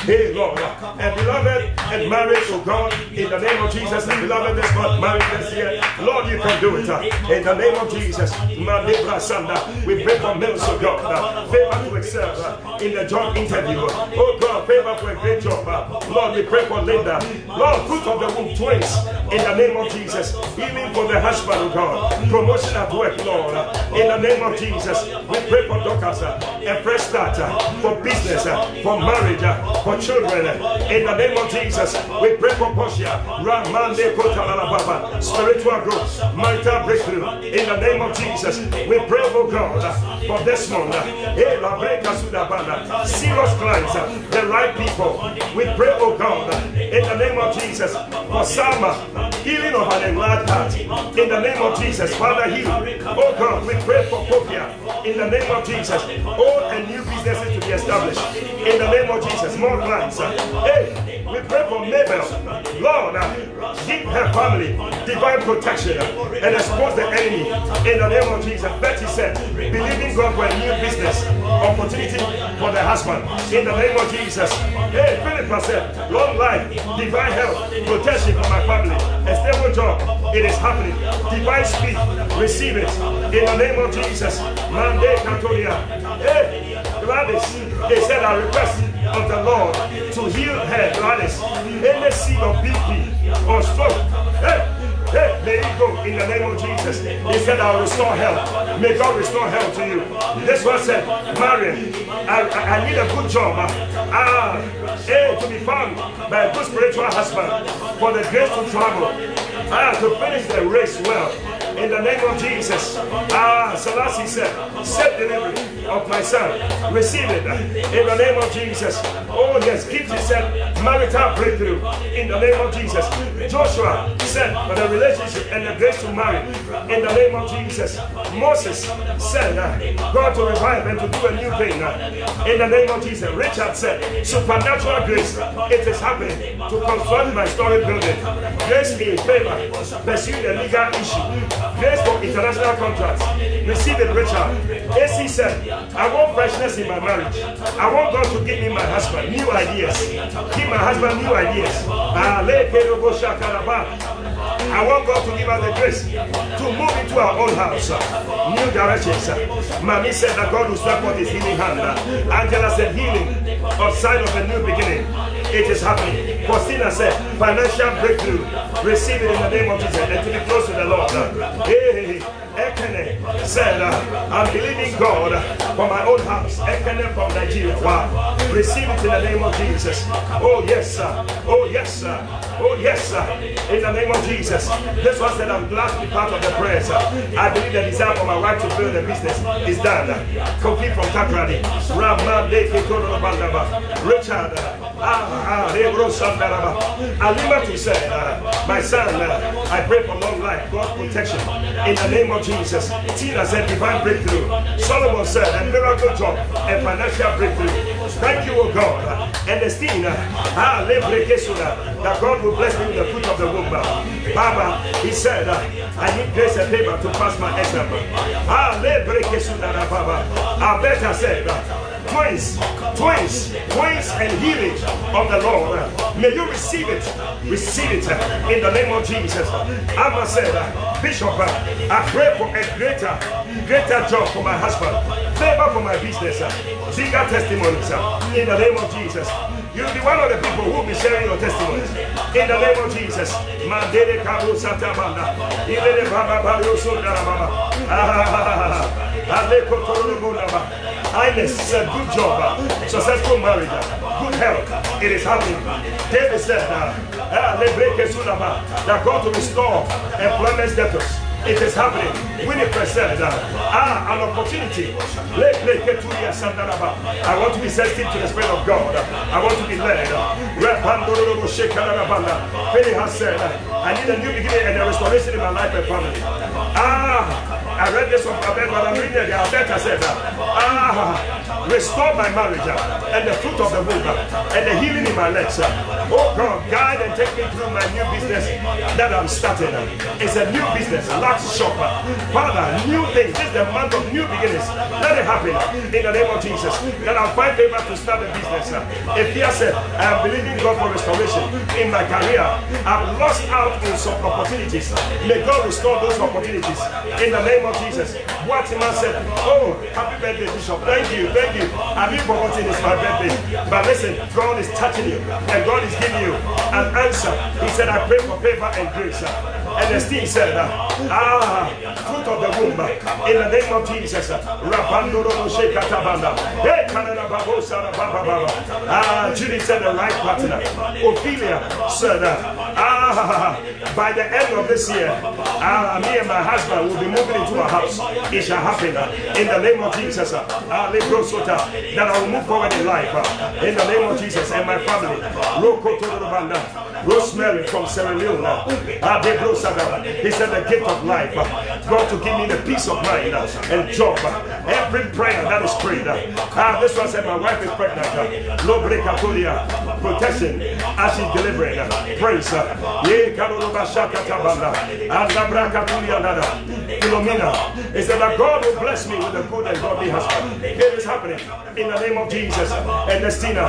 Hey Lord. And beloved and marriage, oh God. In the name of Jesus. And beloved this month, marriage this year. Lord, you can do it. uh, In the name of Jesus. Mande brasanda. We pray for mills, oh God. Favor to excel uh, in the job interview. Oh God, favor for a great job. uh, Lord, we pray for Linda. Lord, fruit of the womb, twins. In the name of Jesus. Healing for the husband, oh God. Promotion at work, Lord. In the name of Jesus. We pray for Dorcas. A fresh start uh, for business, uh, for marriage, uh, for children. In the name of Jesus. We pray for Portia. Ramande Kotalalababa. Spiritual growth, marital breakthrough. In the name of Jesus. We pray, for God, for this month. Eh. Serious clients, the right people. We pray, oh God, in the name of Jesus, for Sama, healing of an enlarged heart. In the name of Jesus, Father, heal. Oh God, we pray for Popia. In the name of Jesus, old and new businesses to be established. In the name of Jesus, more uh, Hey, We pray for Mabel. Lord, give her family divine protection and expose the enemy in the name of Jesus. Betty said, believing God for a new business opportunity for the husband in the name of Jesus. Hey, Philip said, long life, divine health, protection for my family, a stable job. It is happening. Divine speed, receive it in the name of Jesus. Mande Katolia. Hey, Gladys, they said, I request of the Lord to heal her, Gladys. Any seed of BP or stroke. Hey, Hey, there you go in the name of Jesus. He said, I'll restore health. May God restore health to you. This one said, Marion, I, I, I need a good job. Ah, hey, to be found by a good spiritual husband for the grace to travel. Ah, to finish the race well in the name of Jesus. Ah, Selassie said, set delivery of my son. Receive it in the name of Jesus. Oh, yes, Kitty said, marital breakthrough in the name of Jesus. Joshua said, for the relationship and the grace to marry in the name of Jesus. Moses said, uh, God to revive and to do a new thing uh. in the name of Jesus. Richard said, supernatural grace. It is happening to confirm my story building. Grace in favor, pursue the legal issue. Grace for international contracts. Receive it, Richard. AC said, I want freshness in my marriage. I want God to give me my husband new ideas. Give my husband new ideas. I want God to give us the grace to move into our own house. New directions. Mommy said that God will step on his healing hand. Angela said healing of sign of a new beginning. It is happening. Faustina said financial breakthrough. Receive it in the name of Jesus and to be close to the Lord. Hey, Ekene said, I'm believing God for my own house. Ekene from Nigeria. Wow. Receive it in the name of Jesus. Oh, yes, sir. Oh, yes, sir. Oh, yes, sir. In the name of Jesus. This one said, I'm glad to be part of the prayer. I believe the desire for my wife to build a business is done. Complete from Takoradi. Richard. Ah, ah, Alima to say, uh, my son, I pray for long life, God protection in the name of Jesus. Tina said, divine breakthrough. Solomon said, a miracle job, a financial breakthrough. Thank you, O God. And Esteem, ah, that God will bless me with the fruit of the womb. Baba, he said, I need grace and favor to pass my exam. Baba. Better said, twins, twins, twins and healing of the Lord. May you receive it, receive it in the name of Jesus. Amma said, Bishop, I pray for a greater, greater job for my husband, favor for my business, bigger testimonies in the name of Jesus. You'll be one of the people who will be sharing your testimonies. In the name of Jesus. Mandere kabu satabanda. Ilele baba baba. Aleko toro baba. Highness said, good job, uh, successful marriage, uh, good health. It is happening. David said, uh, ah, that God to restore employment status. It is happening. Winifred said, ah, an opportunity. I want to be sensitive to the Spirit of God. I want to be led. Penny has said, I need a new beginning and a restoration in my life and family. Ah, I read this from Abed, but I'm reading it. Alberta said, Ah, restore my marriage and the fruit of the womb and the healing in my legs. Oh God, guide and take me through my new business that I'm starting. It's a new business, a large shop. Father, new things. This is the month of new beginnings. Let it happen in the name of Jesus. That I'll find favor to start a business. If he said, I am believing God for restoration in my career, I've lost out in some opportunities. May God restore those opportunities in the name name of Jesus. What man said, Oh, happy birthday, Bishop. Thank you, thank you. I've been forgotten it's my birthday. But listen, God is touching you and God is giving you an answer. He said, I pray for favor and grace. And the still said, Ah, fruit of the womb, in the name of Jesus. Hey, Ah, Judy said, the right partner. Ophelia said, Ah, by the end of this year, ah, me and my husband will be moving into a house. It shall happen in the name of Jesus. That I will move forward in life in the name of Jesus and my family. Rosemary from Sierra Leone. He said, The gift of life. God to give me the peace of mind and job. Every prayer that is prayed. Ah, this one said, My wife is pregnant. No breakatolia. Protection as she's delivering. Praise. Philomena. He said that God will bless me with a good and godly husband. It is happening in the name of Jesus. Ernestina.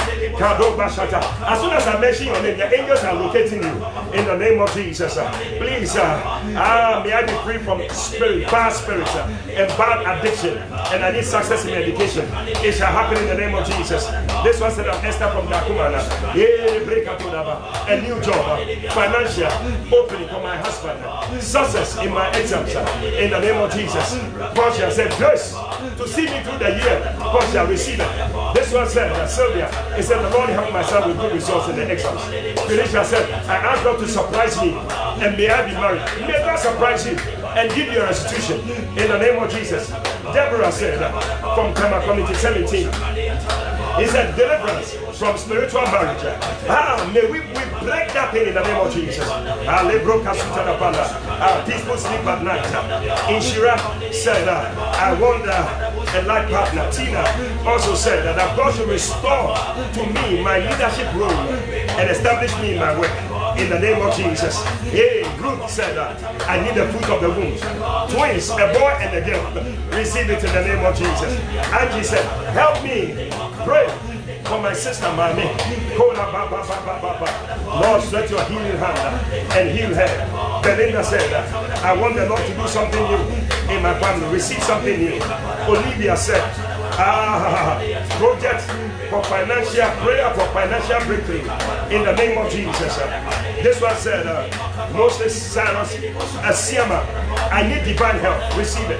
As soon as I mention your name, the angels are locating you in the name of Jesus. Please, uh, uh, may I be free from spirit, bad spirits and bad addiction. And I need success in education. It shall happen in the name of Jesus. This one said, I'm Esther from Dakumana. A new job, uh, financial opening for my husband, success in my exams uh, in the name of Jesus. Portia said, Grace to see me through the year. Portia receive it. This one said, uh, Sylvia, he said, The Lord help my son with good results in the exams. Felicia said, I asked God to surprise me and may I be married. May God surprise you and give you a restitution in the name of Jesus. Deborah said from Tema Community 17, he said, deliverance from spiritual marriage. Ah, may we, we break that thing in the name of Jesus. Ah, ah, peaceful sleep at night. In Inshira said, I wonder, a life partner. Tina also said that God should restore to me my leadership role and establish me in my work in the name of Jesus. Hey, Ruth said I need the fruit of the womb. Twins, a boy and a girl. Receive it in the name of Jesus. Angie said, Help me pray for my sister, Mami. Lord, stretch your healing hand and heal her. Belinda said, I want the Lord to do something new in my family. Receive something new. Olivia said, Ah, project for financial prayer for financial breakthrough in the name of Jesus. This one said, uh, Moses Cyrus Asiama, I need divine help. Receive it.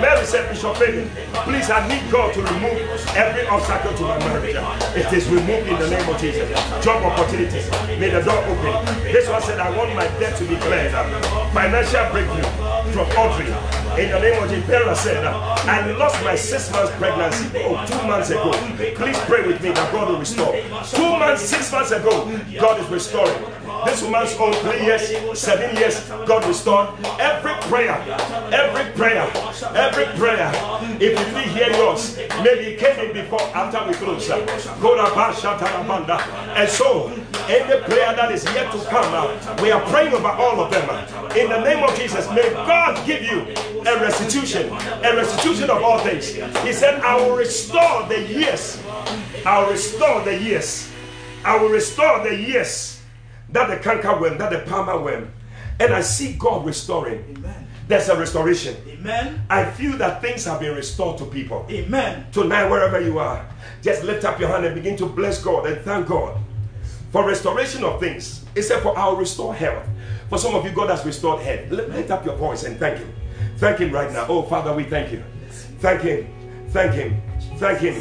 Mary said, Bishop Fabian, please, I need God to remove every obstacle to my marriage. It is removed in the name of Jesus. Job opportunities. May the door open. This one said, I want my debt to be cleared. Financial breakthrough from Audrey. In the name of Jesus, Bella said, I lost my six months pregnancy oh, two months ago. Please pray with me that God will restore. Two months, six months ago, God is restoring. This woman's own three years, seven years, God restored. Every prayer, every prayer, every prayer. If you didn't hear yours, maybe it came in before, after we close. And so, any prayer that is yet to come, uh, we are praying over all of them. In the name of Jesus, may God give you a restitution, a restitution of all things. He said, I will restore the years. I will restore the years. I will restore the years that the canker worm, that the palmer worm. And I see God restoring. Amen. There's a restoration. Amen. I feel that things have been restored to people. Amen. Tonight, wherever you are, just lift up your hand and begin to bless God and thank God for restoration of things. He said, For our restore health. For some of you, God has restored health. Lift up your voice and thank Him. Thank Him right now. Oh, Father, we thank you. Thank Him. Thank Him. Thank Him.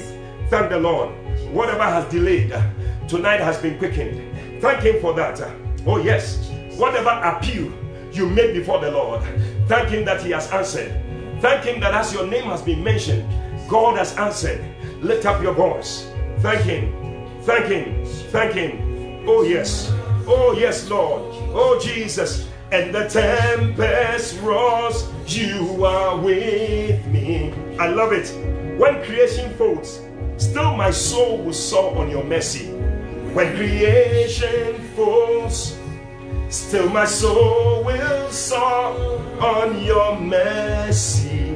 Thank the Lord. Whatever has delayed, uh, tonight has been quickened. Thank Him for that. Uh, oh, yes. Whatever appeal you made before the Lord, thank Him that He has answered. Thank Him that as your name has been mentioned, God has answered. Lift up your voice. Thank Him. Thank Him. Thank Him. Oh, yes. Oh, yes, Lord. Oh, Jesus. And the tempest roars, you are with me. I love it. When creation folds, still my soul will soar on your mercy. When creation falls, still my soul will soar on your mercy.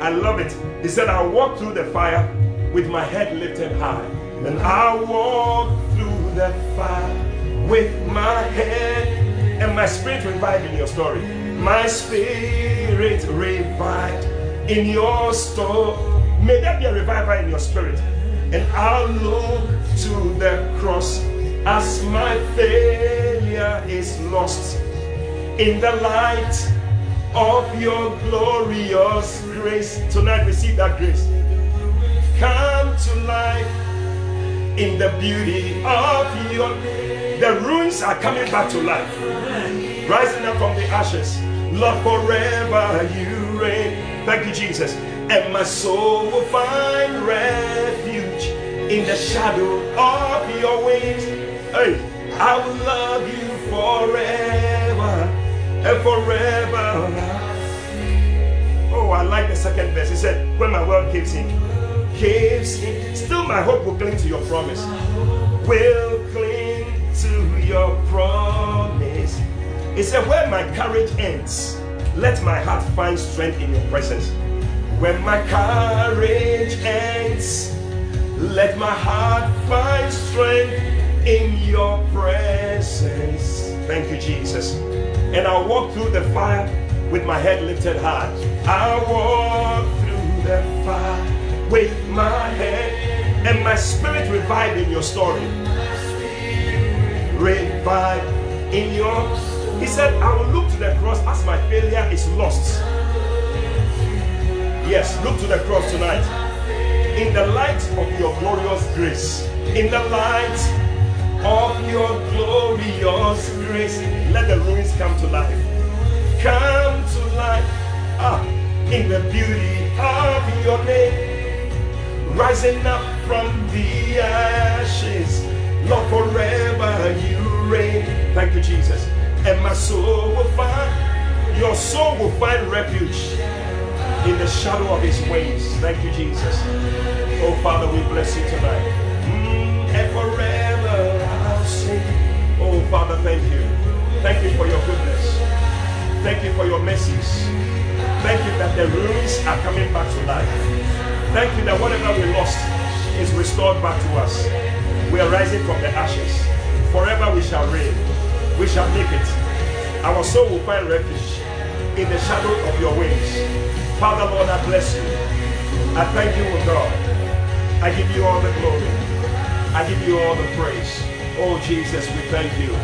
I love it. He said, I'll walk through the fire with my head lifted high. And I'll walk through the fire with my head and my spirit revived in your story. My spirit revived in your story. May there be a revival in your spirit. And I'll look to the cross as my failure is lost in the light of your glorious grace. Tonight, receive that grace. Come to life in the beauty of your. The ruins are coming back to life, rising up from the ashes. Lord, forever you reign. Thank you, Jesus. And my soul will find refuge in the shadow of your wings. Hey, I will love you forever and forever. Oh, I like the second verse. He said, When my world gives in, gives in, still my hope will cling to your promise. Will cling your promise. He said, Where my courage ends, let my heart find strength in your presence. When my courage ends, let my heart find strength in your presence. Thank you, Jesus. And I'll walk through the fire with my head lifted high. I'll walk through the fire with my head and my spirit revived in your story. Revive in your. He said, I will look to the cross as my failure is lost. Yes, look to the cross tonight. In the light of your glorious grace, in the light of your glorious grace, let the ruins come to life. Come to life. Ah, in the beauty of your name, rising up from the ashes. Lord, forever you reign. Thank you, Jesus. And my soul will find, your soul will find refuge in the shadow of his wings. Thank you, Jesus. Oh, Father, we bless you tonight. Mm, and forever I'll sing. Oh, Father, thank you. Thank you for your goodness. Thank you for your mercies. Thank you that the ruins are coming back to life. Thank you that whatever we lost is restored back to us. We are rising from the ashes. Forever we shall reign. We shall make it. Our soul will find refuge in the shadow of your wings. Father, Lord, I bless you. I thank you, O God. I give you all the glory. I give you all the praise. Oh, Jesus, we thank you.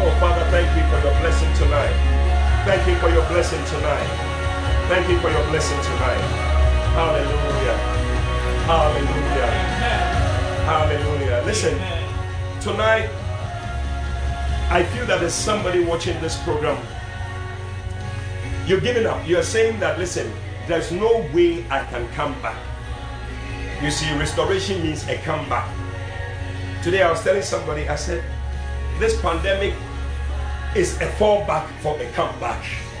Oh, Father, thank you for your blessing tonight. Thank you for your blessing tonight. Thank you for your blessing tonight. Hallelujah. Hallelujah. Hallelujah. Listen, tonight, I feel that there's somebody watching this program. You're giving up. You're saying that, listen, there's no way I can come back. You see, restoration means a comeback. Today, I was telling somebody, I said, this pandemic is a fallback for a comeback.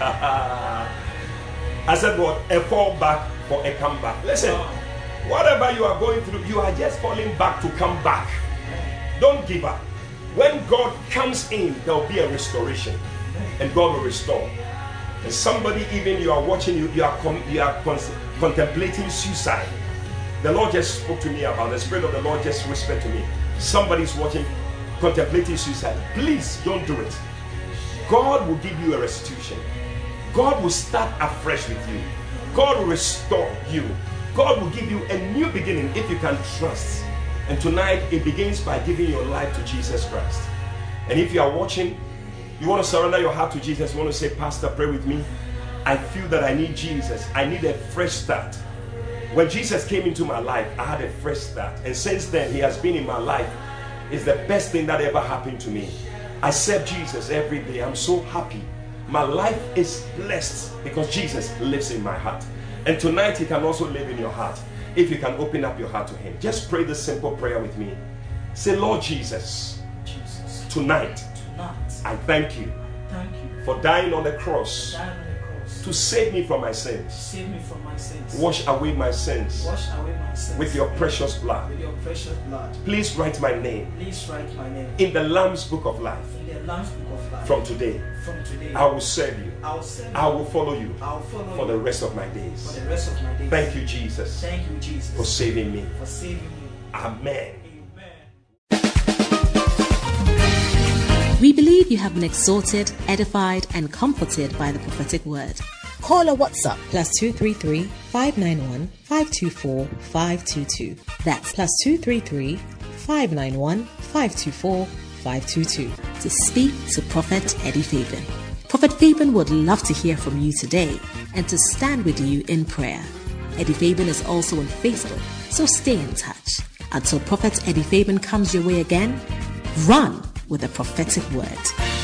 I said, what? A fallback for a comeback. Listen, oh. whatever you are going through, you are just falling back to come back. Don't give up. When God comes in, there will be a restoration, and God will restore. And somebody, even you are watching, you, you are com- you are con- contemplating suicide. The Lord just spoke to me about the Spirit of the Lord just whispered to me. Somebody's watching, contemplating suicide. Please don't do it. God will give you a restitution. God will start afresh with you. God will restore you. God will give you a new beginning if you can trust. And tonight it begins by giving your life to Jesus Christ. And if you are watching, you want to surrender your heart to Jesus, you want to say, Pastor, pray with me. I feel that I need Jesus. I need a fresh start. When Jesus came into my life, I had a fresh start. And since then, He has been in my life. It's the best thing that ever happened to me. I serve Jesus every day. I'm so happy. My life is blessed because Jesus lives in my heart. And tonight, He can also live in your heart. If you can open up your heart to Him, just pray this simple prayer with me. Say, Lord Jesus, Jesus, tonight tonight, I thank you thank you for dying on the cross for dying on the cross to save me from my sins. save me from my sins. Wash away my sins Wash away my sins with your precious blood. with your precious blood. Please write my name Please write my name in the Lamb's Book of Life in the Lamb's Book of Life. from today. from today, I will serve you. I'll send I will follow you I'll follow for you the rest of my for days. the rest of my days. Thank you, Jesus, Thank you, Jesus, for saving me. for saving me. Amen. Amen. We believe you have been exhorted, edified, and comforted by the prophetic word. Call or WhatsApp plus 233 591 524 522. That's plus 233 591 524 522 to speak to Prophet Eddie Fabian. Prophet Fabian would love to hear from you today and to stand with you in prayer. Eddie Fabian is also on Facebook, so stay in touch. Until Prophet Eddie Fabian comes your way again, run with a prophetic word.